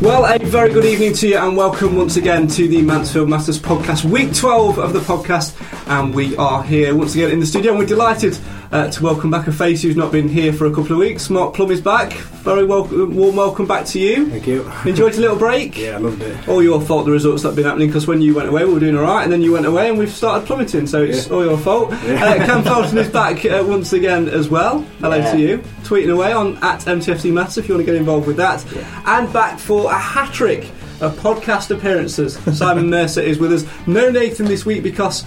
Well, a very good evening to you, and welcome once again to the Mansfield Matters podcast, week 12 of the podcast. And we are here once again in the studio, and we're delighted uh, to welcome back a face who's not been here for a couple of weeks. Mark Plum is back. Very wel- warm welcome back to you. Thank you. Enjoyed a little break? Yeah, I loved it. All your fault, the results that have been happening, because when you went away, we were doing alright, and then you went away, and we've started plummeting, so it's Yeah. all your fault. Uh, Cam Felton is back uh, once again as well. Hello Yeah. to you. Tweeting away on at MTFC Matters if you want to get involved with that. And back for a hat trick of podcast appearances. Simon Mercer is with us. No Nathan this week because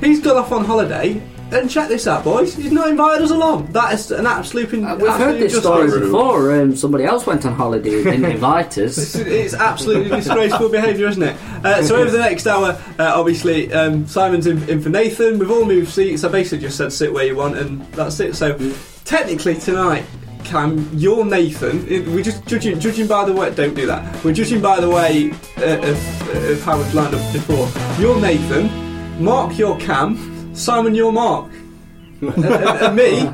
he's gone off on holiday. And check this out, boys. He's not invited us along. That is an absolute. Uh, We've heard this story before. Um, somebody else went on holiday and didn't invite us. It's, it's absolutely disgraceful behaviour, isn't it? Uh, so over the next hour, uh, obviously, um, Simon's in, in for Nathan. We've all moved seats. I basically just said sit where you want, and that's it. So technically tonight, Cam, you're Nathan. We're just judging, judging by the way. Don't do that. We're judging by the way uh, of, of how we've lined up before. You're Nathan. Mark, you're Cam. Simon, you're Mark. and, and- and me.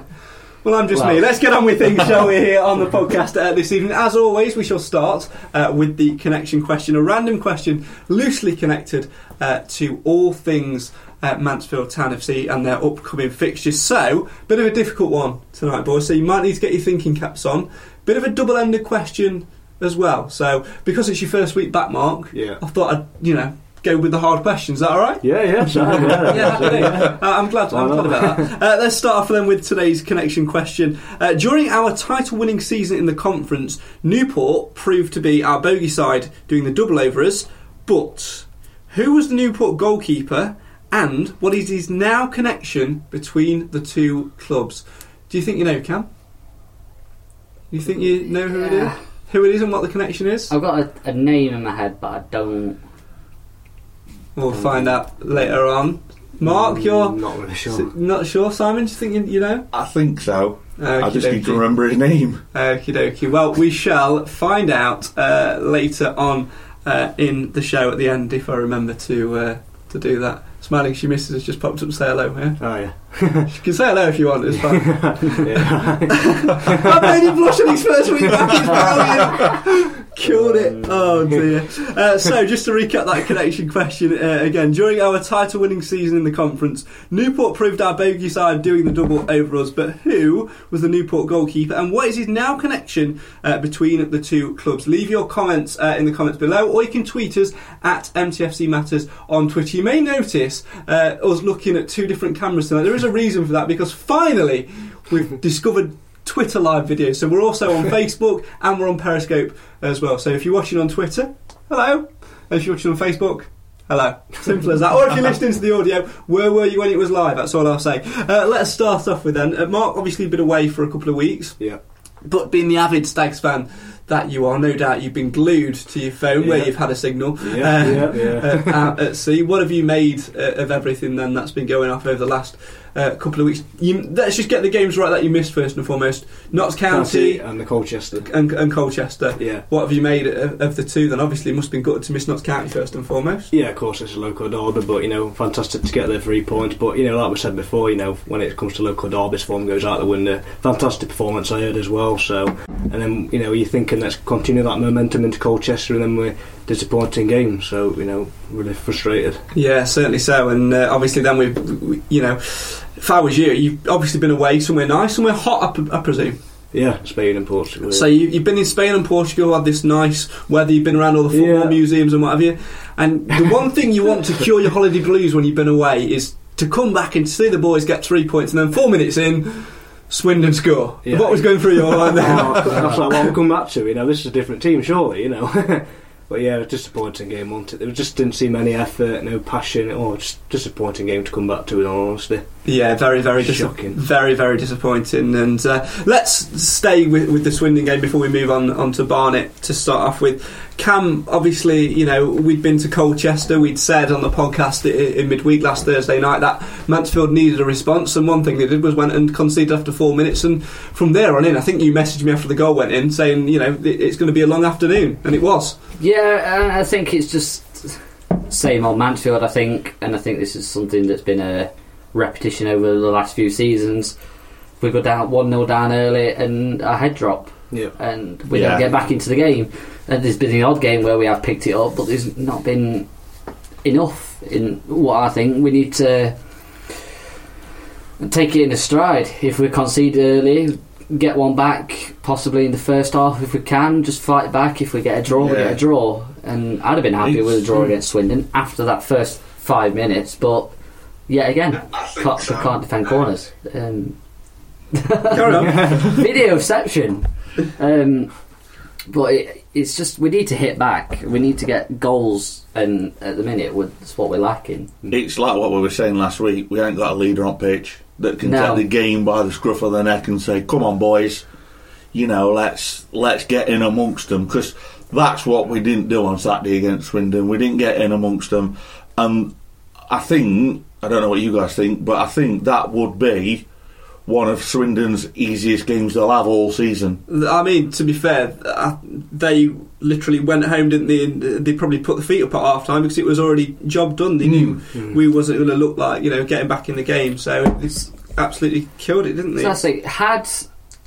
Well, I'm just me. Let's get on with things, shall we, here on the podcast uh, this evening. As always, we shall start uh, with the connection question, a random question loosely connected uh, to all things uh, Mansfield Town FC and their upcoming fixtures. So, bit of a difficult one tonight, boys. So you might need to get your thinking caps on. Bit of a double-ended question as well. So, because it's your first week back, Mark, Yeah. I thought I'd, you know, go with the hard questions. Is that all right? Yeah, yeah, sure, yeah. Yeah, happy days. Uh, I'm glad. I'm glad about that. Uh, let's start off then with today's connection question. Uh, during our title-winning season in the conference, Newport proved to be our bogey side, doing the double over us. But who was the Newport goalkeeper, and what is his now connection between the two clubs? Do you think you know, Cam? You think you know who it is? Who it is and what the connection is? I've got a, a name in my head, but I don't. We'll find out later on. Mark, you're Not really s- sure. not sure. Simon, do you think you, you know? I think so. I just need to remember his name. Okie dokie. Well, we shall find out uh, later on uh, in the show at the end if I remember to uh, to do that. Smiling, she misses has just popped up to say hello. Yeah, Oh, yeah. she can say hello if you want. It's fine. yeah. I made him blush on his first week back. It's brilliant. Killed it. Oh dear. Uh, so, just to recap that connection question uh, again, during our title winning season in the conference, Newport proved our bogey side doing the double over us, but who was the Newport goalkeeper and what is his now connection uh, between the two clubs? Leave your comments uh, in the comments below or you can tweet us at MTFC Matters on Twitter. You may notice uh, us looking at two different cameras tonight. There is a reason for that because finally we've discovered Twitter live videos. So we're also on Facebook and we're on Periscope as well. So if you're watching on Twitter, hello. And if you're watching on Facebook, hello. Simple as that. Or if you're listening to the audio, where were you when it was live? That's all I'll say. Uh, let's start off with then. Uh, Mark obviously been away for a couple of weeks. yeah. But being the avid Stags fan that you are. No doubt you've been glued to your phone where you've had a signal Yeah, yeah, yeah. uh, out at sea. What have you made uh, of everything then that's been going off over the last uh, couple of weeks? You, let's just get the games right that you missed first and foremost. Notts County and the Colchester. and, and Colchester. Yeah. What have you made of, of the two then? Obviously, it must have been good to miss Notts County first and foremost. Yeah, of course, it's a local derby, but you know, fantastic to get the three points. But you know, like we said before, you know, when it comes to local derbies, form goes out the window. Fantastic performance I heard as well. So, and then you know, you're thinking let's continue that momentum into Colchester, and then we're disappointing game. So you know, really frustrated. Yeah, certainly so. And uh, obviously, then we, we, you know, if I was you, you've obviously been away somewhere nice, somewhere hot, I, I presume. Yeah, Spain and Portugal. So you, you've been in Spain and Portugal, had this nice weather, you've been around all the football Yeah. museums and what have you. And the one thing you want to cure your holiday blues when you've been away is to come back and see the boys get three points, and then four minutes in, Swindon score. Yeah. What was going through your mind there? Oh, that's like what we come back to. You know, this is a different team, surely. You know. But yeah, a disappointing game, wasn't it? There just didn't seem any effort, no passion. Oh, just disappointing game to come back to, in all honesty. Yeah, very, very dis- Shocking. very, very disappointing. And uh, let's stay with, with the Swindon game before we move on on to Barnet to start off with. Cam, obviously, you know we'd been to Colchester. We'd said on the podcast in midweek last Thursday night that Mansfield needed a response, and one thing they did was went and conceded after four minutes. And from there on in, I think you messaged me after the goal went in saying, you know, it's going to be a long afternoon, and it was. Yeah, I think it's just same old Mansfield. I think, and I think this is something that's been a repetition over the last few seasons. We go down one 0 down early, and a head drop, Yeah. and we Yeah. don't get back into the game. And there's been an odd game where we have picked it up, but there's not been enough. In what I think we need to take it in a stride. If we concede early, get one back, possibly in the first half if we can. Just fight back. If we get a draw, we get a draw. And I'd have been happy with a draw It's- against Swindon after that first five minutes. But yet again, can't, we can't defend corners. Um, Carry on. videoception. Um, but it, it's just we need to hit back. We need to get goals, and at the minute, we- that's what we're lacking. It's like what we were saying last week. We ain't got a leader on pitch that can No. take the game by the scruff of the neck and say, "Come on, boys, you know, let's let's get in amongst them." Because that's what we didn't do on Saturday against Swindon. We didn't get in amongst them, and I think I don't know what you guys think, but I think that would be one of Swindon's easiest games they'll have all season. I mean, to be fair, uh, they literally went home, didn't they? And uh, they probably put the feet up at half time because it was already job done. They knew we wasn't going to look like you know getting back in the game, so it's absolutely killed it, didn't they? So that's it. Had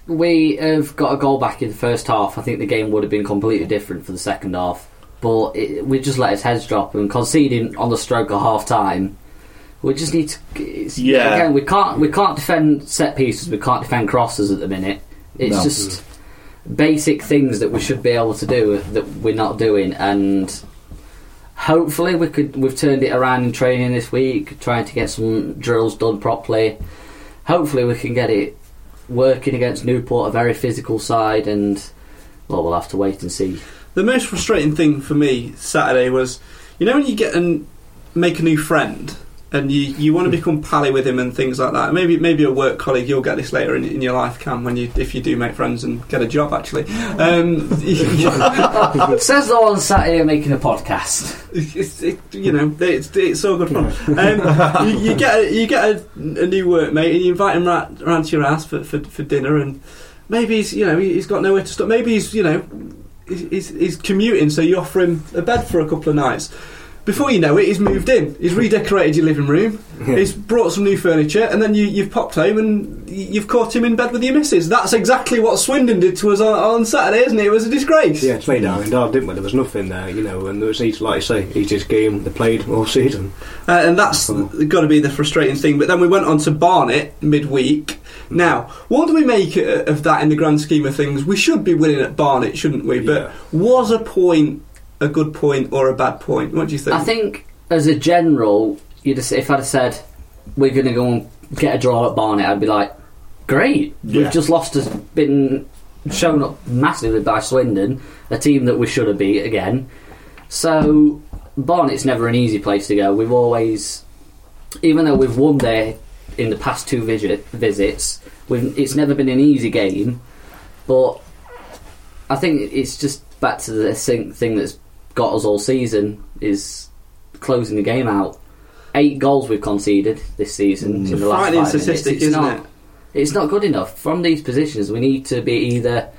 we have got a goal back in the first half, I think the game would have been completely different for the second half. But it, we just let his heads drop and conceding on the stroke of half time. We just need to. It's, Yeah. Again, we can't we can't defend set pieces. We can't defend crosses at the minute. It's No. just basic things that we should be able to do that we're not doing, and hopefully we could. We've turned it around in training this week, trying to get some drills done properly. Hopefully we can get it working against Newport, a very physical side, and well, we'll have to wait and see. The most frustrating thing for me Saturday was, you know, when you get and make a new friend and you, you want to become pally with him and things like that. Maybe maybe a work colleague. You'll get this later in, in your life, Cam, when you if you do make friends and get a job. Actually, um, Says the one sat here making a podcast. it's, it, you know, it's, it's so good fun. Um, you, you get a, you get a, a new workmate and you invite him round, round to your house for, for, for dinner, and maybe he's you know he's got nowhere to stop. Maybe he's you know he's, he's commuting, so you offer him a bed for a couple of nights. Before you know it, he's moved in. He's redecorated your living room. He's brought some new furniture, and then you, you've popped home and you've caught him in bed with your missus. That's exactly what Swindon did to us on, on Saturday, isn't it? It was a disgrace. Yeah, it's made down in didn't we? There was nothing there, you know, and there was each, like I say, easiest game they played all season. Uh, and that's got to be the frustrating thing. But then we went on to Barnet midweek. Now, what do we make uh, of that in the grand scheme of things? We should be winning at Barnet, shouldn't we? But Yeah. was a point a good point or a bad point? What do you think? I think, as a general, you'd have, if I'd have said we're going to go and get a draw at Barnet, I'd be like, great. Yeah. We've just lost, has been shown up massively by Swindon, a team that we should have beat again. So Barnet's never an easy place to go. We've always, even though we've won there in the past two visit, visits, we've, it's never been an easy game. But I think it's just back to the thing, thing that's got us all season is closing the game out. Eight goals we've conceded this season It's in the last five minutes. statistic, It's isn't not, it? It's not good enough. From these positions, we need to be either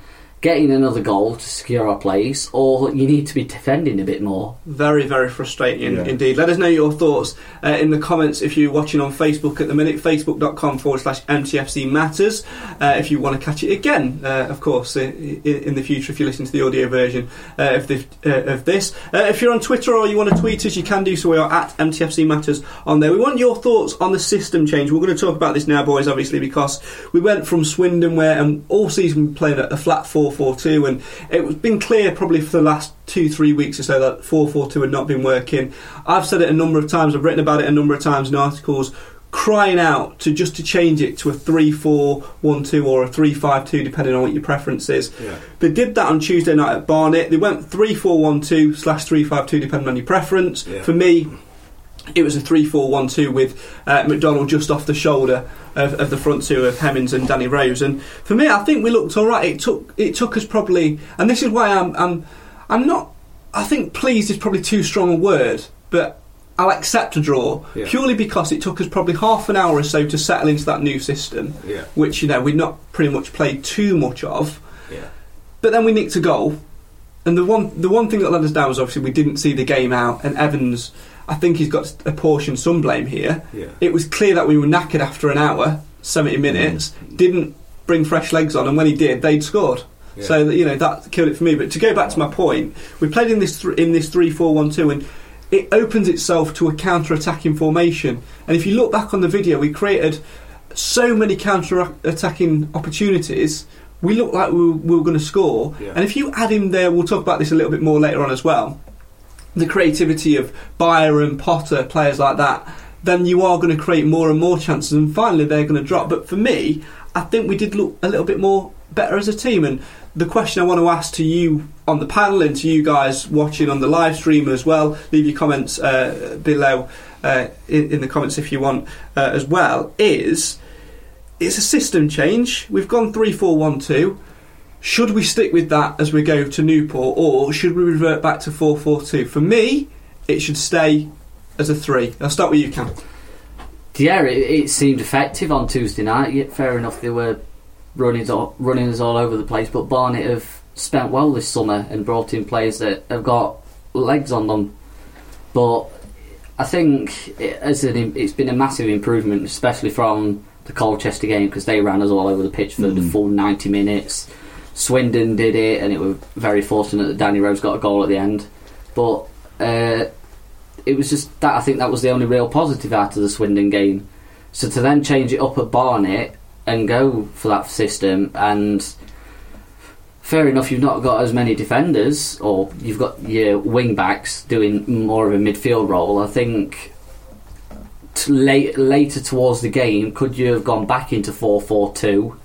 getting another goal to secure our place, or you need to be defending a bit more. Very, very frustrating Yeah. indeed. Let us know your thoughts uh, in the comments if you're watching on Facebook at the minute, facebook.com forward slash MTFC Matters. Uh, if you want to catch it again, uh, of course, uh, in, in the future, if you listen to the audio version uh, of, the, uh, of this. Uh, if you're on Twitter or you want to tweet us, you can do so. We are at MTFC Matters on there. We want your thoughts on the system change. We're going to talk about this now, boys, obviously, because we went from Swindon, where um, all season we played a, a flat 4 4 2, and it was been clear probably for the last two, three weeks or so that 4 4 2 had not been working. I've said it a number of times, I've written about it a number of times in articles. Crying out to just to change it to a 3 4 1 2 or a 3 5 2, depending on what your preference is. Yeah. They did that on Tuesday night at Barnet. They went 3 4 1 2 slash 3 5 2, depending on your preference. Yeah. For me, it was a 3 4 1 2 with uh, McDonald just off the shoulder of, of the front two of Hemmings and Danny Rose. And for me, I think we looked all right. It took it took us probably, and this is why I'm I'm I'm not. I think pleased is probably too strong a word, but I'll accept a draw Yeah. purely because it took us probably half an hour or so to settle into that new system, Yeah. which you know we'd not pretty much played too much of. Yeah. But then we nicked a goal, and the one the one thing that let us down was obviously we didn't see the game out, and Evans. I think he's got a portion some blame here. Yeah. It was clear that we were knackered after an hour, seventy mm. minutes. Didn't bring fresh legs on, and when he did, they'd scored. Yeah. So that, you know that killed it for me. But to go back to my point, we played in this th- in this three four one two, and it opens itself to a counter attacking formation. And if you look back on the video, we created so many counter attacking opportunities. We looked like we were, we were going to score. Yeah. And if you add in there, we'll talk about this a little bit more later on as well. The creativity of Byrom, Potter, players like that, then you are going to create more and more chances, and finally they're going to drop. But for me, I think we did look a little bit more better as a team. And the question I want to ask to you on the panel and to you guys watching on the live stream as well, leave your comments uh, below uh, in, in the comments if you want uh, as well, is it's a system change. We've gone 3 4 1 2. Should we stick with that as we go to Newport, or should we revert back to 4 4 2? For me, it should stay as a 3. I'll start with you, Cam. Yeah, it, it seemed effective on Tuesday night. Yeah, fair enough, they were running us all, running us all over the place, but Barnet have spent well this summer and brought in players that have got legs on them. But I think it, as an, it's been a massive improvement, especially from the Colchester game because they ran us all over the pitch for the mm. full 90 minutes. Swindon did it, and it was very fortunate that Danny Rose got a goal at the end. But uh, it was just that I think that was the only real positive out of the Swindon game. So to then change it up at Barnet and go for that system, and fair enough, you've not got as many defenders, or you've got your wing backs doing more of a midfield role. I think late, later towards the game, could you have gone back into four four two,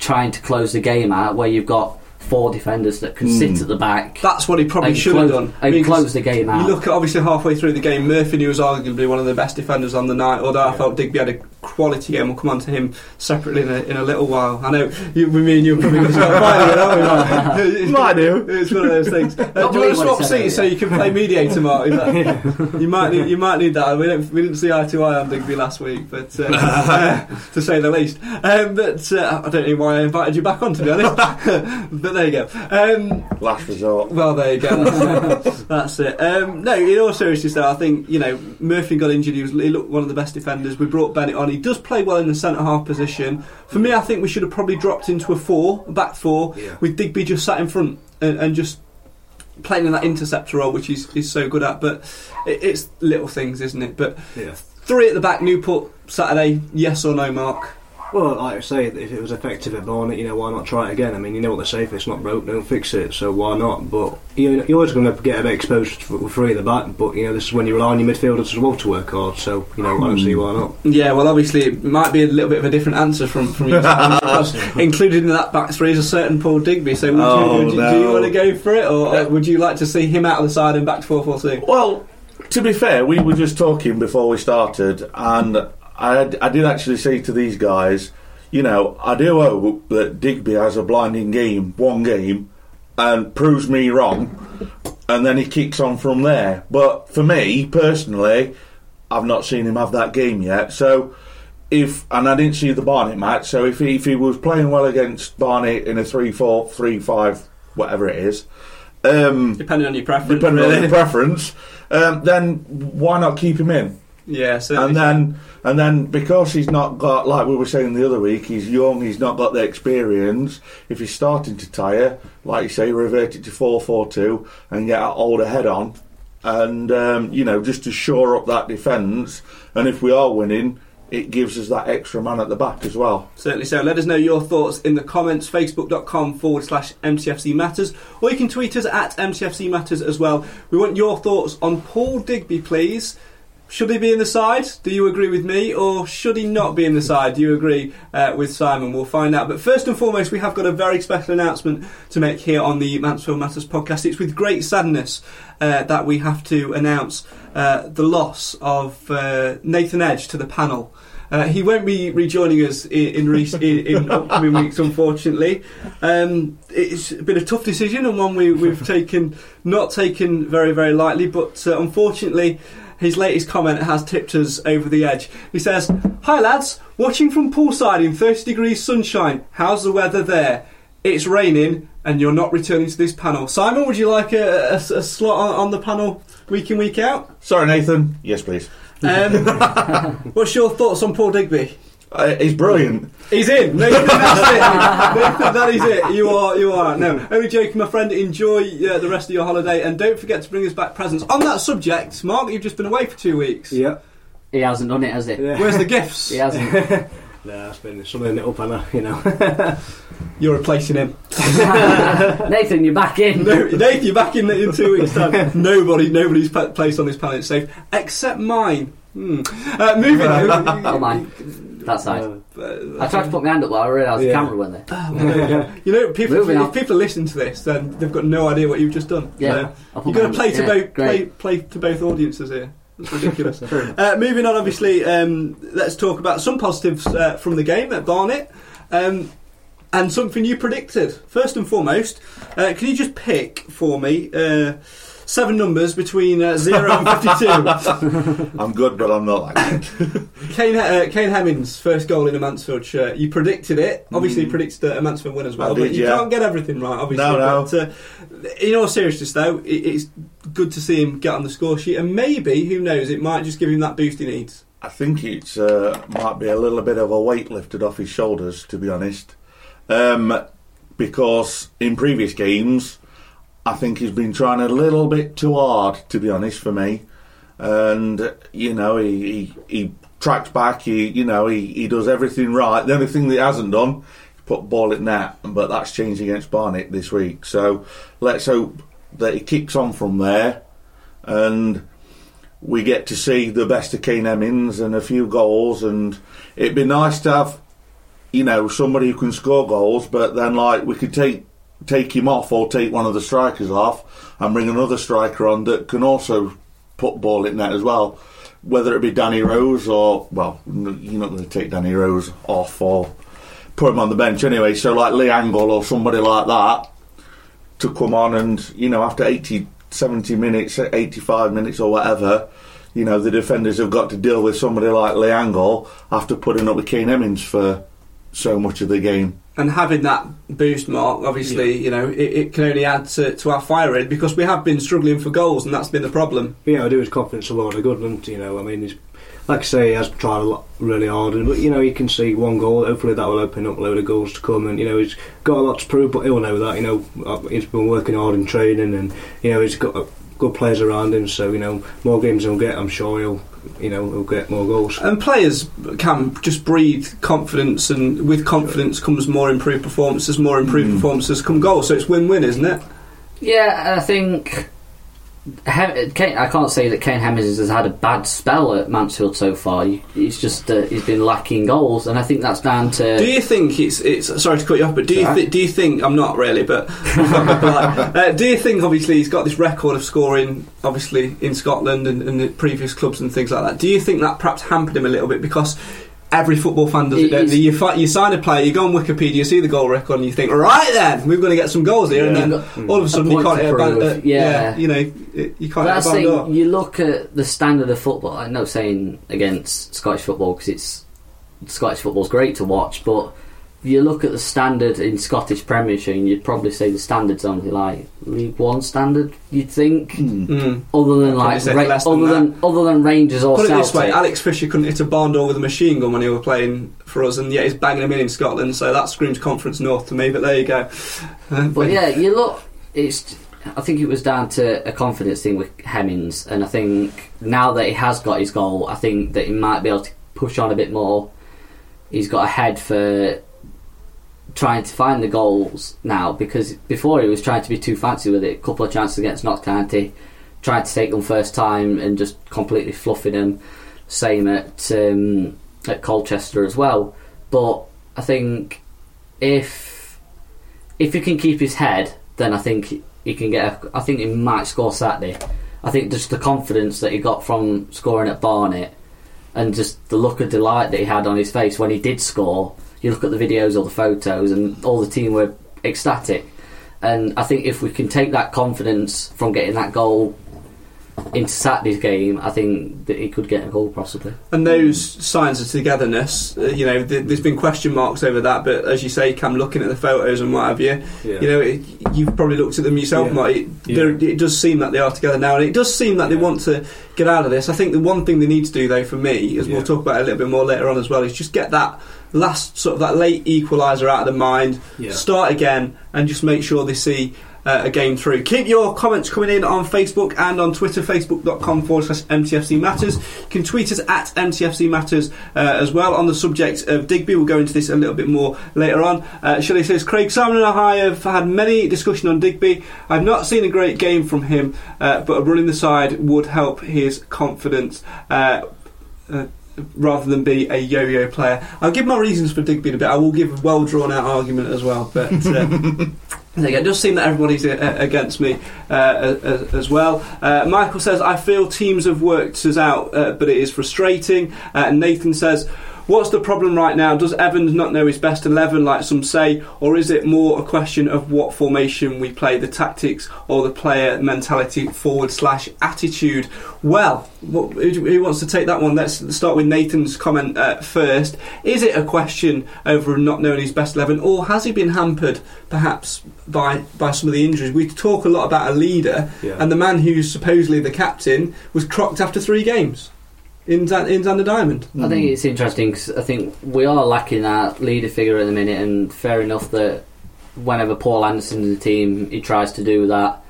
trying to close the game out, where you've got four defenders that can sit hmm. at the back? That's what he probably should have close- done. and close 'cause the game out. You look at obviously halfway through the game, Murphy, who was arguably one of the best defenders on the night, although I felt Digby had a quality game. We'll come on to him separately in a, in a little while. I know you, me and you are probably going to start fighting aren't we? It's- Might do. It's one of those things. Uh, do you want to swap he said seats so you can play mediator, Mark? Is that- you might need you might need that. We didn't we didn't see eye to eye on Digby last week, but uh, uh, to say the least. Um, but uh, I don't know why I invited you back on to be honest. but there you go. Um, Last resort. well, there you go. That's, that's it. Um, no, in all seriousness, though, I think you know Murphy got injured. He was he looked one of the best defenders. We brought Bennett on. He does play well in the centre half position. For me, I think we should have probably dropped into a four, a back four, Yeah. with Digby just sat in front and, and just playing in that interceptor role, which he's, he's so good at. But it, it's little things, isn't it? But Yeah. three at the back, Newport Saturday. Yes or no, Mark? Well, like I say, if it was effective at Barnet, you know, why not try it again? I mean, you know what they say, if it's not broke, don't fix it, so why not? But you know, you're always going to get a bit exposed for three at the back, but, you know, this is when you rely on your midfielders as well to work hard, so, you know, I don't see why not. Yeah, well, obviously, it might be a little bit of a different answer from from you. included in that back three is a certain Paul Digby. So, would Oh, you, would you, do you want to go for it, or uh, would you like to see him out of the side and back to four four two? Well, to be fair, we were just talking before we started, and I, I did actually say to these guys, you know, I do hope that Digby has a blinding game, one game, and proves me wrong, and then he kicks on from there. But for me personally, I've not seen him have that game yet. So if and I didn't see the Barnet match, so if he, if he was playing well against Barnet in a 3-4, 3-5, whatever it is, um, Depending on your preference. depending on your preference, um, then why not keep him in? Yeah, certainly. And then and then because he's not got like we were saying the other week, he's young, he's not got the experience. If he's starting to tire, like you say, revert it to four four two and get an older head on, and um, you know just to shore up that defence. And if we are winning, it gives us that extra man at the back as well. Certainly so. Let us know your thoughts in the comments, facebook.com forward slash MTFC Matters, or you can tweet us at MTFC Matters as well. We want your thoughts on Paul Digby, please. Should he be in the side? Do you agree with me? Or should he not be in the side? Do you agree uh, with Simon? We'll find out. But first and foremost, we have got a very special announcement to make here on the Mansfield Matters podcast. It's with great sadness uh, that we have to announce uh, the loss of uh, Nathan Edge to the panel. Uh, he won't be rejoining us in in, re- in, in upcoming weeks, unfortunately. Um, it's been a tough decision and one we, we've taken not taken very very lightly. But uh, unfortunately, his latest comment has tipped us over the edge. He says, "Hi lads, watching from poolside in 30 degrees sunshine. How's the weather there? It's raining." And you're not returning to this panel. Simon, would you like a, a- a slot on, on the panel week in, week out? Sorry, Nathan. Yes, please. Um, what's your thoughts on Paul Digby? Uh, he's brilliant. He's in. Nathan, that's it. Nathan, that is it. You are, you are. No, only joking, my friend. Enjoy uh, the rest of your holiday, and don't forget to bring us back presents. On that subject, Mark, you've just been away for two weeks. Yeah. He hasn't done it, has he? Where's the gifts? He hasn't. Nah, it's been summing it up, Anna, you know. You're replacing him. Nathan, you're back in. No, Nathan, you're back in in two weeks' time. Nobody, nobody's placed on this planet safe except mine. Hmm. Uh, moving on. Oh, mine. That side. I tried to put my hand up, but I realised the Yeah. camera went there. You know, people, Moving if on. people listen to this, then they've got no idea what you've just done. Yeah. So I'll put you've going my to play hand- to yeah, both play, great. play to both audiences here. That's ridiculous. uh, moving on, obviously, um, let's talk about some positives uh, from the game at Barnet. Um, and something you predicted. First and foremost, uh, can you just pick for me uh, seven numbers between uh, 0 and 52? I'm good, but I'm not like good. Kane, uh, Kane Hemmings' first goal in a Mansfield shirt. You predicted it. Obviously, you predicted a Mansfield win as well. Mm. Did, but you yeah. can't get everything right, obviously. No, no. But, uh, in all seriousness, though, it, it's good to see him get on the score sheet, and maybe, who knows, it might just give him that boost he needs. I think it uh, might be a little bit of a weight lifted off his shoulders, to be honest. Um, because in previous games, I think he's been trying a little bit too hard, to be honest, for me. And you know, he he, he tracks back. He you know he, he does everything right. The only thing that he hasn't done put ball at net, but that's changed against Barnet this week. So let's hope that he kicks on from there, and we get to see the best of Kane Hemmings and a few goals. And it'd be nice to have, you know, somebody who can score goals. But then, like, we could take take him off or take one of the strikers off and bring another striker on that can also put ball in net as well. Whether it be Danny Rose or well, you're not going to take Danny Rose off or put him on the bench anyway. So like Lee Angol or somebody like that to come on and you know after 80 70 minutes 85 minutes or whatever you know the defenders have got to deal with somebody like Lee Angol after putting up with Kane Hemmings for so much of the game And having that boost, Mark, obviously, you know, it, it can only add to, to our rate because we have been struggling for goals, and that's been the problem. yeah, I do his confidence a lot of good, and you know, I mean, he's like I say, he has tried a lot, really hard, and but you know, you can see one goal. Hopefully, that will open up a load of goals to come, and you know, he's got a lot to prove, but he'll know that. You know, uh, he's been working hard in training, and you know, he's got uh, good players around him. So you know, more games he'll get, I'm sure he'll, you know, he'll get more goals. And players can just breathe confidence, and with confidence comes more improved performances. More improved mm. performances come goals. So it's win-win, isn't it? Yeah, I think. Kane, I can't say that Kane Hemmings has had a bad spell at Mansfield so far. He's just uh, he's been lacking goals, and I think that's down to. Do you think it's it's sorry to cut you off, but do you thi- do you think I'm not really, but uh, do you think obviously he's got this record of scoring obviously in Scotland and, and the previous clubs and things like that. Do you think that perhaps hampered him a little bit because Every football fan does It it. don't? You, fi- you sign a player, you go on Wikipedia, you see the goal record, and you think, right then, we're going to get some goals here, and Yeah. then all of a sudden you can't hit a band, uh, yeah. you know, it- you can't That's hit a the band door. thing. You look at the standard of football. I'm not saying against Scottish football because it's Scottish football's great to watch, but you look at the standard in Scottish Premiership, and you'd probably say the standard's only like League One standard. You'd think, Mm. other than I'd like Ra- less other than than other than Rangers or Put it Celtic. this way: Alex Fisher couldn't hit a barn door with a machine gun when he was playing for us, and yet he's banging them in in Scotland. So that screams Conference North to me. But there you go. But yeah, you look. It's. I think it was down to a confidence thing with Hemmings, and I think now that he has got his goal, I think that he might be able to push on a bit more. He's got a head for trying to find the goals now because before he was trying to be too fancy with it. A couple of chances against Notts County, trying to take them first time and just completely fluffing them. Same at um, at Colchester as well. But I think if if he can keep his head, then I think he can get. A, I think he might score Saturday. I think just the confidence that he got from scoring at Barnet, and just the look of delight that he had on his face when he did score. You look at the videos or the photos, and all the team were ecstatic. And I think if we can take that confidence from getting that goal into Saturday's game, I think that he could get a goal possibly. And those signs of togetherness, uh, you know, th- there's been question marks over that, but as you say, Cam, looking at the photos and what have you, Yeah. you know, it, you've probably looked at them yourself, Yeah. Mike. It, Yeah. it does seem that they are together now, and it does seem that they want to get out of this. I think the one thing they need to do, though, for me, as we'll talk about a little bit more later on as well, is just get that last sort of that late equaliser out of the mind, Yeah. start again, and just make sure they see. Uh, a game through. Keep your comments coming in on Facebook and on Twitter, facebook.com forward slash MTFC Matters. You can tweet us at MTFC Matters uh, as well on the subject of Digby. We'll go into this a little bit more later on. Uh, Shelley says, Craig Simon and I have had many discussion on Digby. I've not seen a great game from him, uh, but a run in the side would help his confidence. Uh, uh, Rather than be a yo-yo player, I'll give my reasons for Digby in a bit. I will give a well drawn-out argument as well, but uh, go. It does seem that everybody's uh, against me uh, as, well. Uh, Michael says, I feel teams have worked us out, uh, but it is frustrating. Uh, and Nathan says, What's the problem right now? Does Evans not know his best 11, like some say, or is it more a question of what formation we play, the tactics or the player mentality forward slash attitude? Well, who, wants to take that one? Let's start with Nathan's comment uh, first. Is it a question over not knowing his best 11, or has he been hampered perhaps by, by some of the injuries? We talk a lot about a leader, Yeah. and the man who's supposedly the captain was crocked after three games in, Zan- in Zander Diamond. I think it's interesting because I think we are lacking that leader figure at the minute, and fair enough that whenever Paul Anderson's in the team, he tries to do that,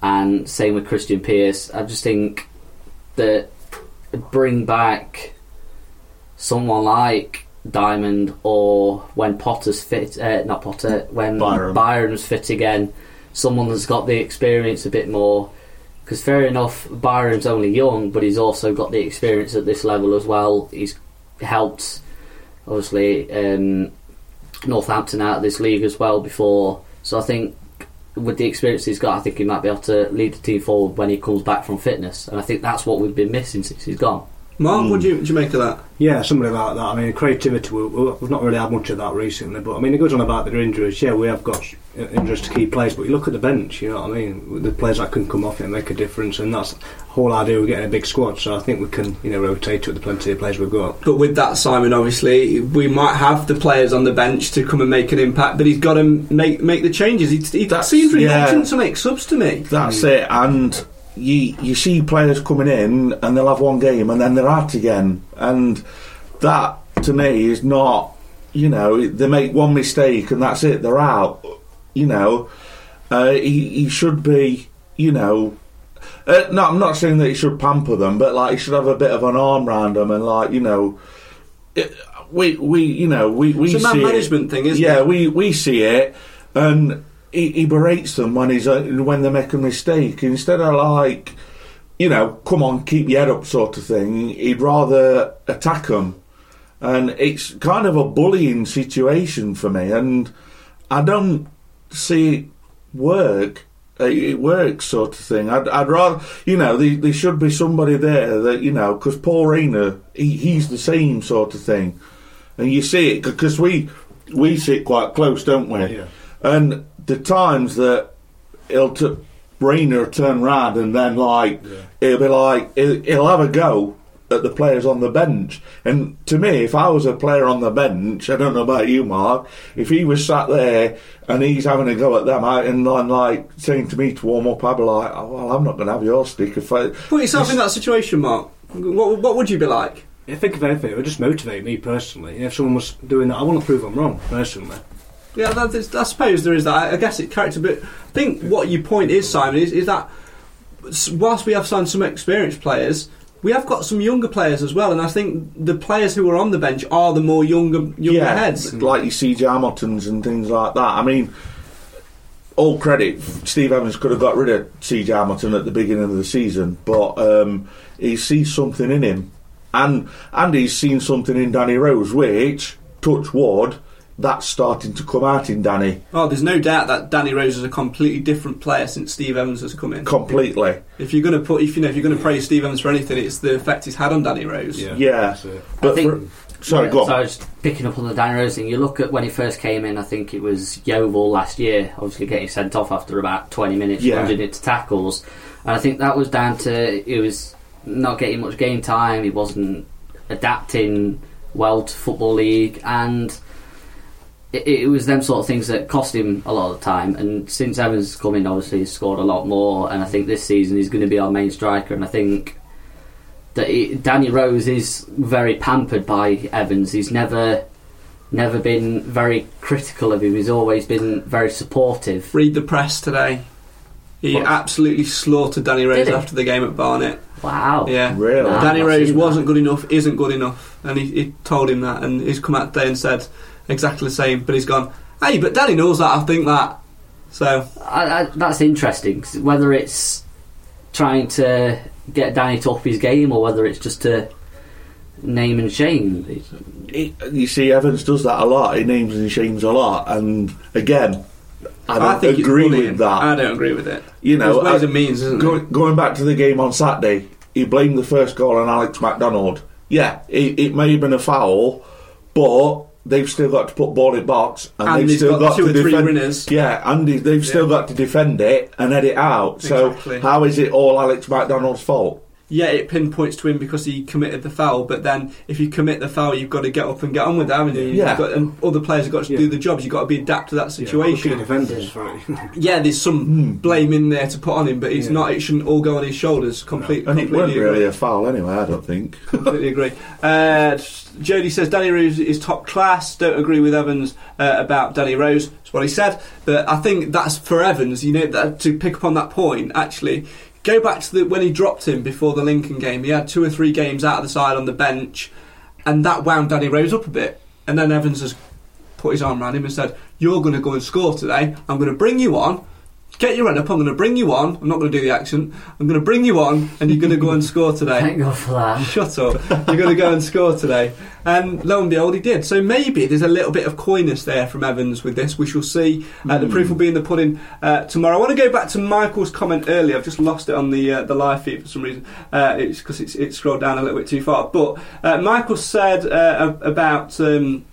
and same with Krystian Pearce. I just think that bring back someone like Diamond, or when Potter's fit, uh, not Potter, when Byrom. Byrom's fit again, someone that's got the experience a bit more. Because fair enough, Byrom's only young, but he's also got the experience at this level as well. He's helped, obviously, um, Northampton out of this league as well before. So I think with the experience he's got, I think he might be able to lead the team forward when he comes back from fitness. And I think that's what we've been missing since he's gone. Mark, what do you, do you make of that? Yeah, something about that. I mean, creativity. We, we- we've not really had much of that recently, but I mean, it goes on about their injuries. Yeah, we have got uh, injuries to key players, but you look at the bench. You know what I mean? The players that can come off it and make a difference, and that's the whole idea of getting a big squad. So I think we can, you know, rotate it with the plenty of players we've got. But with that, Simon, obviously, we might have the players on the bench to come and make an impact, but he's got to make make the changes. He, he That's- seems yeah. reluctant to make subs to me. That's it. And you you see players coming in and they'll have one game and then they're out again, and that to me is not. You know, they make one mistake and that's it. They're out. You know, uh, he he should be. You know. Uh, no, I'm not saying that he should pamper them, but like he should have a bit of an arm round them and like you know, it, we we you know we we It's a man see it. management thing, isn't yeah, it? we we see it, and he, he berates them when he's uh, when they make a mistake instead of like, you know, come on, keep your head up, sort of thing. He'd rather attack them, and it's kind of a bullying situation for me, and I don't see it work. uh, It works, sort of thing. I'd, I'd rather, you know, there, there should be somebody there that, you know, because Paul Raynor, he, he's the same sort of thing. and you see it because we we sit quite close, don't we? Yeah. And the times that he'll t- Raynor will turn round and then like he'll be like he'll, he'll have a go at the players on the bench. And to me, if I was a player on the bench, I don't know about you, Mark, if he was sat there and he's having a go at them I, and, and like saying to me to warm up, I'd be like, oh, well, I'm not going to have your stick. If I, Put yourself in that situation, Mark. What, what would you be like? I think if anything, it would just motivate me personally. If someone was doing that, I want to prove I'm wrong personally. Yeah, that is, I suppose there is that. I guess it character, but I think what your point is, Simon, is, is that whilst we have signed some experienced players, we have got some younger players as well, and I think the players who are on the bench are the more younger younger heads. like you see Hamiltons and things like that. I mean, all credit, Steve Evans could have got rid of CJ Hamilton at the beginning of the season, but um, he sees something in him, and and he's seen something in Danny Rose, which touch wood, that's starting to come out in Danny Oh, there's no doubt that Danny Rose is a completely different player since Steve Evans has come in. completely. If you're going to put, if you know, if you're going to praise Steve Evans for anything, it's the effect he's had on Danny Rose. Yeah, So, but I think- for, sorry, go on. So I was picking up on the Danny Rose thing. You look at when he first came in. I think it was Yeovil last year. Obviously, getting sent off after about twenty minutes, Yeah. plunging into tackles, and I think that was down to he was not getting much game time. He wasn't adapting well to football league, and it, it was them sort of things that cost him a lot of time. And since Evans has come in, obviously he's scored a lot more. And I think this season he's going to be our main striker. And I think that he, Danny Rose is very pampered by Evans. He's never never been very critical of him. He's always been very supportive. Read the press today. He What? absolutely slaughtered Danny Rose after the game at Barnet. Wow. Yeah, Really? Nah, Danny I've not Rose that. wasn't good enough, isn't good enough, and he, he told him that, and he's come out today and said exactly the same. But he's gone, hey, but Danny knows that. I think that. So I, I, that's interesting. whether it's trying to get Danny to up his game or whether it's just to name and shame. He- you see, Evans does that a lot. He names and shames a lot, and again, I don't think agree with that. I don't agree with it. You know, There's ways I- and means, isn't go- there? going back to the game on Saturday, he blamed the first goal on Alex MacDonald. Yeah, it, it may have been a foul, but they've still got to put ball in box, and, And they've still got got, two to defend. winners. Yeah, and they've still Yeah. got to defend it and head it out. Exactly. So how is it all Alex MacDonald's fault? Yeah, it pinpoints to him because he committed the foul. But then, if you commit the foul, you've got to get up and get on with it, haven't you? You've Yeah. got, and other players have got to Yeah. do the jobs. You've got to be adapt to that situation. look at the defenders, right? Yeah, there's some blame in there to put on him, but it's Yeah. not. It shouldn't all go on his shoulders. Complete, And it completely wasn't really agree. a foul anyway. I don't think. completely agree. Uh, Jody says Danny Rose is top class. Don't agree with Evans uh, about Danny Rose. That's what he said. But I think that's for Evans. You know, that, to pick up on that point, actually, go back to the, when he dropped him before the Lincoln game. He had two or three games out of the side on the bench, and that wound Danny Rose up a bit. And then Evans has put his arm around him and said, "You're going to go and score today. I'm going to bring you on." Get your run up. I'm going to bring you on. I'm not going to do the accent. I'm going to bring you on, and you're going to go and score today. Thank God for that. Shut up. You're going to go and score today. And lo and behold, he did. So maybe there's a little bit of coyness there from Evans with this. We shall see. Uh, the proof will be in the pudding uh, tomorrow. I want to go back to Michael's comment earlier. I've just lost it on the uh, the live feed for some reason. Uh, it's because it's, it's scrolled down a little bit too far. But uh, Michael said uh, about um,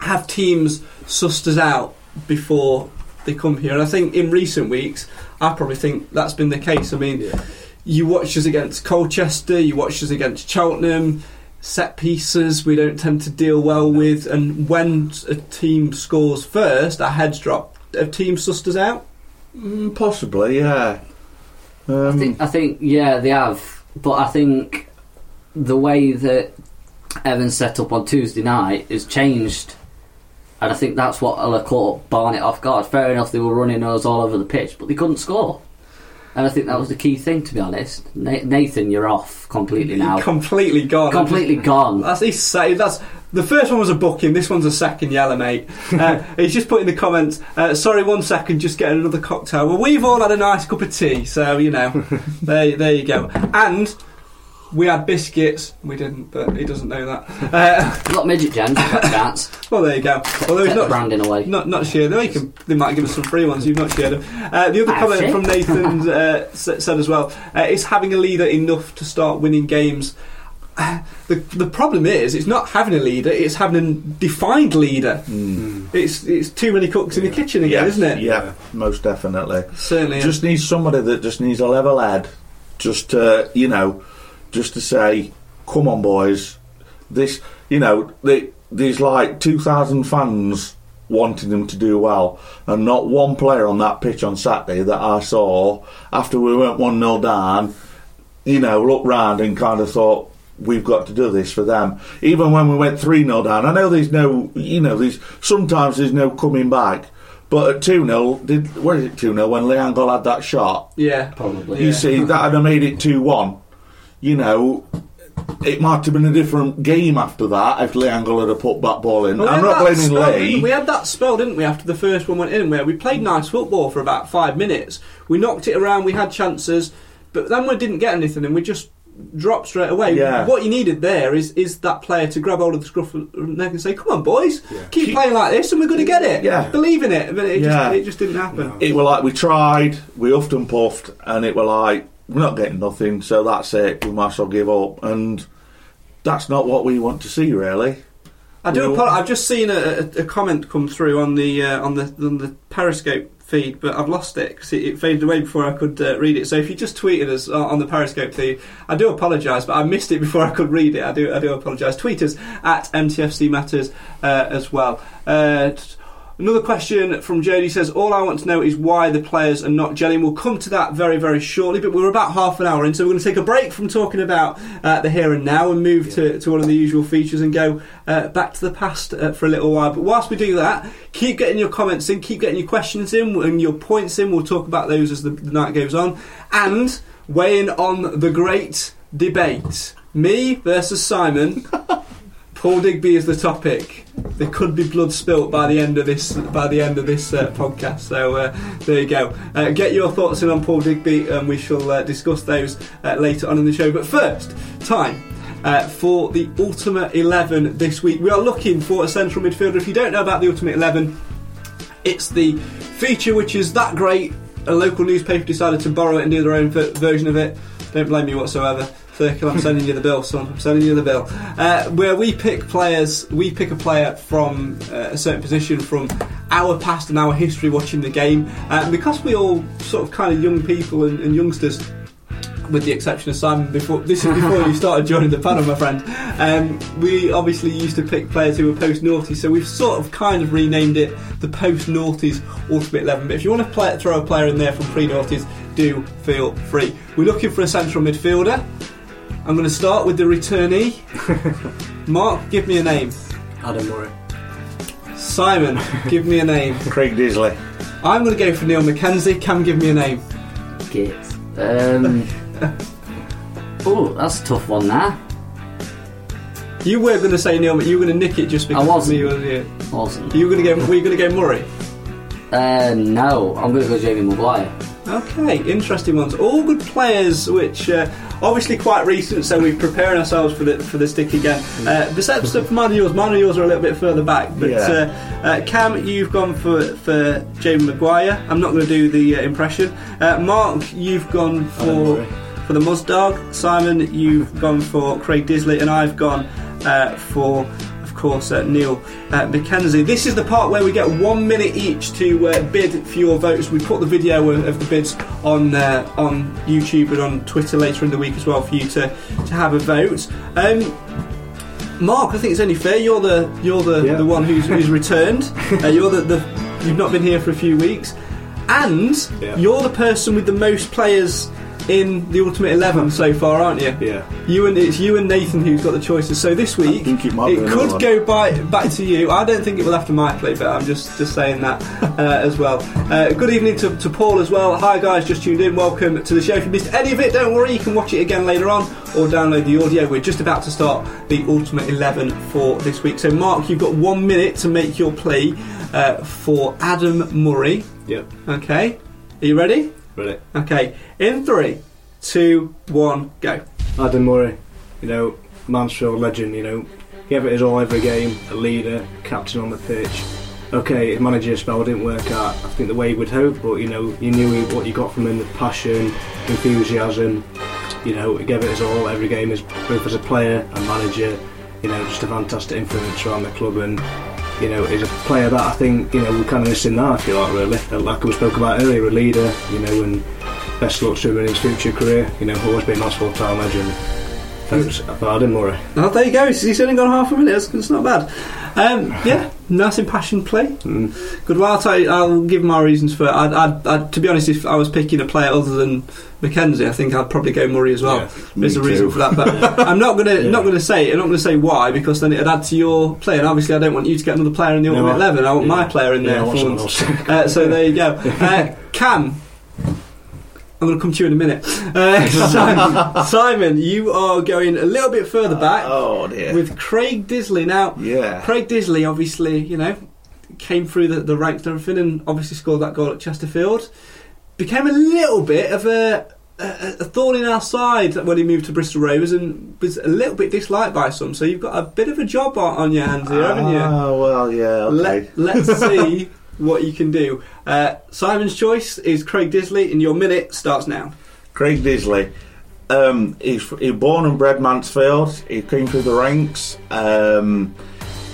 have teams sussed us out before they come here. And I think in recent weeks, I probably think that's been the case. I mean, you watch us against Colchester, you watch us against Cheltenham. Set pieces we don't tend to deal well with, and when a team scores first, our heads drop. Have teams sussed us out? Mm, possibly, yeah. Um, I think, I think, yeah, they have. But I think the way that Evans set up on Tuesday night has changed. And I think that's what will have caught Barnet off guard. Fair enough, they were running us all over the pitch, but they couldn't score. And I think that was the key thing, to be honest. Nathan, you're off completely now. Completely gone. completely gone. That's he's say that's the first one was a booking. This one's a second yellow, mate. Uh, he's just put in the comments. Uh, sorry, one second, just getting another cocktail. Well, we've all had a nice cup of tea, so you know, there, there you go. And we had biscuits. We didn't, but he doesn't know that. Uh, You've Midget Gems, you've got a chance. well, there you go. Although he's Take the not branding away. not not shared them. They, can, they might give us some free ones. You've not shared them. Uh, the other Ah, comment shit. from Nathan uh, said as well: uh, is having a leader enough to start winning games? the the problem is it's not having a leader; it's having a defined leader. It's it's too many cooks in the kitchen again, Yes, isn't it? Yeah, most definitely. Certainly. Just needs somebody that just needs a level head, just to you know, just to say, "Come on, boys." This, you know, the, there's like two thousand fans wanting them to do well, and not one player on that pitch on Saturday that I saw after we went one 0 down. You know, looked round and kind of thought. We've got to do this for them. Even when we went 3 0 down, I know there's no, you know, there's sometimes there's no coming back. But at 2 0, did, where is it 2 0 when Lee Angol had that shot? Yeah, Probably. You see, that had made it 2 1. You know, it might have been a different game after that if Lee Angol had have put that ball in. Well, I'm not blaming spell, Lee. We We had that spell, didn't we, after the first one went in, where we played nice football for about five minutes. We knocked it around, we had chances, but then we didn't get anything, and we just dropped straight away. Yeah. What you needed there is is that player to grab hold of the scruff of the neck and say, "Come on, boys, keep, playing like this, and we're going to get it." Yeah. believe in it. But it, Yeah. just, it just didn't happen. It were like we tried, we huffed and puffed, and it were like, we're not getting nothing, so that's it, we might as well give up. And that's not what we want to see, really. I do. Apologize. I've just seen a, a, comment come through on the uh, on the on the Periscope feed, but I've lost it because it, it faded away before I could uh, read it. So if you just tweeted us on on the Periscope feed, I do apologise, but I missed it before I could read it. I do. I do apologise. Tweet us at MTFC Matters uh, as well. Uh, t- Another question from Jody says, All I want to know is why the players are not gelling. We'll come to that very, very shortly, but we're about half an hour in, so we're going to take a break from talking about uh, the here and now and move to, to one of the usual features and go uh, back to the past uh, for a little while. But whilst we do that, keep getting your comments in, keep getting your questions in and your points in. We'll talk about those as the, the night goes on. And weighing on the great debate me versus Simon. Paul Digby is the topic. There could be blood spilt by the end of this by the end of this uh, podcast. So uh, there you go. Uh, get your thoughts in on Paul Digby, and we shall uh, discuss those uh, later on in the show. But first, time. Uh, for the Ultimate 11 this week, we are looking for a central midfielder. If you don't know about the Ultimate 11, it's the feature which is that great. A local newspaper decided to borrow it and do their own ver- version of it. Don't blame me whatsoever. Thurkill, I'm sending you the bill, son. I'm sending you the bill. Uh, where we pick players, we pick a player from uh, a certain position from our past and our history watching the game. Uh, and because we all sort of kind of young people and, and youngsters, with the exception of Simon, before this is before you started joining the panel, my friend. Um, we obviously used to pick players who were post naughty, so we've sort of kind of renamed it the post naughties Ultimate Eleven. But if you want to play, throw a player in there from pre naughties, do feel free. We're looking for a central midfielder. I'm going to start with the returnee. Mark, give me a name. Adam Murray. Simon, give me a name. Craig Disley. I'm going to go for Neil McKenzie. Cam, give me a name. Git. Um, oh, that's a tough one there. You were going to say Neil, but you were going to nick it just because I wasn't. me was here. Awesome. You were going to go. Were you going to go Murray? Uh, no, I'm going to go Jamie Maguire. Okay, interesting ones. All good players, which uh, obviously quite recent, so we're preparing ourselves for the for the stick again. Uh, besides for mine and yours, mine and yours are a little bit further back. But Yeah. uh, uh, Cam, you've gone for for Jamie Maguire. I'm not going to do the uh, impression. Uh, Mark, you've gone for for the Muzdog. Simon, you've gone for Craig Disley, and I've gone uh, for. Of course, uh, Neil uh, McKenzie. This is the part where we get one minute each to uh, bid for your votes. We put the video of, of the bids on uh, on YouTube and on Twitter later in the week as well for you to, to have a vote. Um, Mark, I think it's only fair. You're the you're the, Yeah. the one who's, who's returned. Uh, you're the, the you've not been here for a few weeks, and Yeah. you're the person with the most players in the Ultimate Eleven so far, aren't you? Yeah. You and it's you and Nathan who's got the choices. So this week, it could go by, back to you. I don't think it will after my play, but I'm just just saying that uh, as well. Uh, good evening to, to Paul as well. Hi guys, just tuned in. Welcome to the show. If you missed any of it, don't worry. You can watch it again later on or download the audio. We're just about to start the Ultimate Eleven for this week. So Mark, you've got one minute to make your plea uh, for Adam Murray. Yep. Okay, are you ready? Ready. Okay, in three, two, one, go. Adam Murray, you know, Mansfield legend, you know, gave it his all every game, a leader, captain on the pitch. Okay, his manager spell didn't work out, I think the way he would hope, but you know, you knew what you got from him the passion, enthusiasm, You know, he gave it his all every game, as both as a player and manager. You know, just a fantastic influence around the club, and you know, he's a player that I think you know we're kind of missing now. If you like, really, like we spoke about earlier, a leader. You know, and best luck to him in his future career. You know, always been a Mansfield Town legend. Thanks, Adam Murray. Oh, there you go. He's only got half a minute. It's, it's not bad. Um, yeah, nice impassioned play. Good. Well, I'll, you, I'll give my reasons for it. I'd, I'd, I'd, to be honest, if I was picking a player other than Mackenzie, I think I'd probably go Murray as well. Yeah, There's a me reason for that, but I'm not gonna Yeah. not gonna say I'm not gonna say why because then it'd add to your play, and obviously I don't want you to get another player in the No, ultimate I- eleven. I want yeah. my player in there. I want for someone once. else. Uh, so there you go. Uh, Cam. I'm going to come to you in a minute. Uh, Simon, Simon, you are going a little bit further back Oh dear. with Craig Disley. Now, yeah. Craig Disley obviously, you know, came through the, the ranks and everything and obviously scored that goal at Chesterfield. Became a little bit of a, a, a thorn in our side when he moved to Bristol Rovers and was a little bit disliked by some. So you've got a bit of a job on, your hands here, haven't you? Oh well, yeah. Okay. Let, let's see what you can do. Uh, Simon's choice is Craig Disley, and your minute starts now. Craig Disley. Um, he's, he's born and bred Mansfield. He came through the ranks. Um,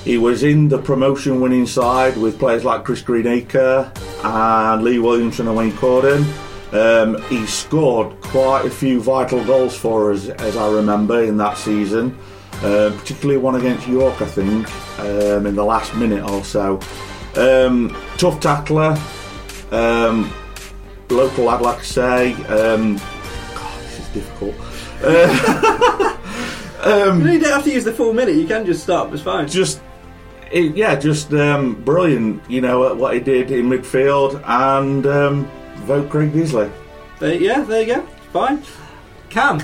he was in the promotion winning side with players like Chris Greenacre and Lee Williamson and Wayne Corden. Um, he scored quite a few vital goals for us, as I remember, in that season. Uh, particularly one against York, I think, um, in the last minute or so. Um, tough tackler. Um, local lad, like I say. Um, God, this is difficult. Uh, um, You don't have to use the full minute. You can just stop. It's fine. just it, yeah, just um, brilliant. You know at what he did in midfield, and um, vote Craig Disley. There, yeah, there you go. Fine. Cam,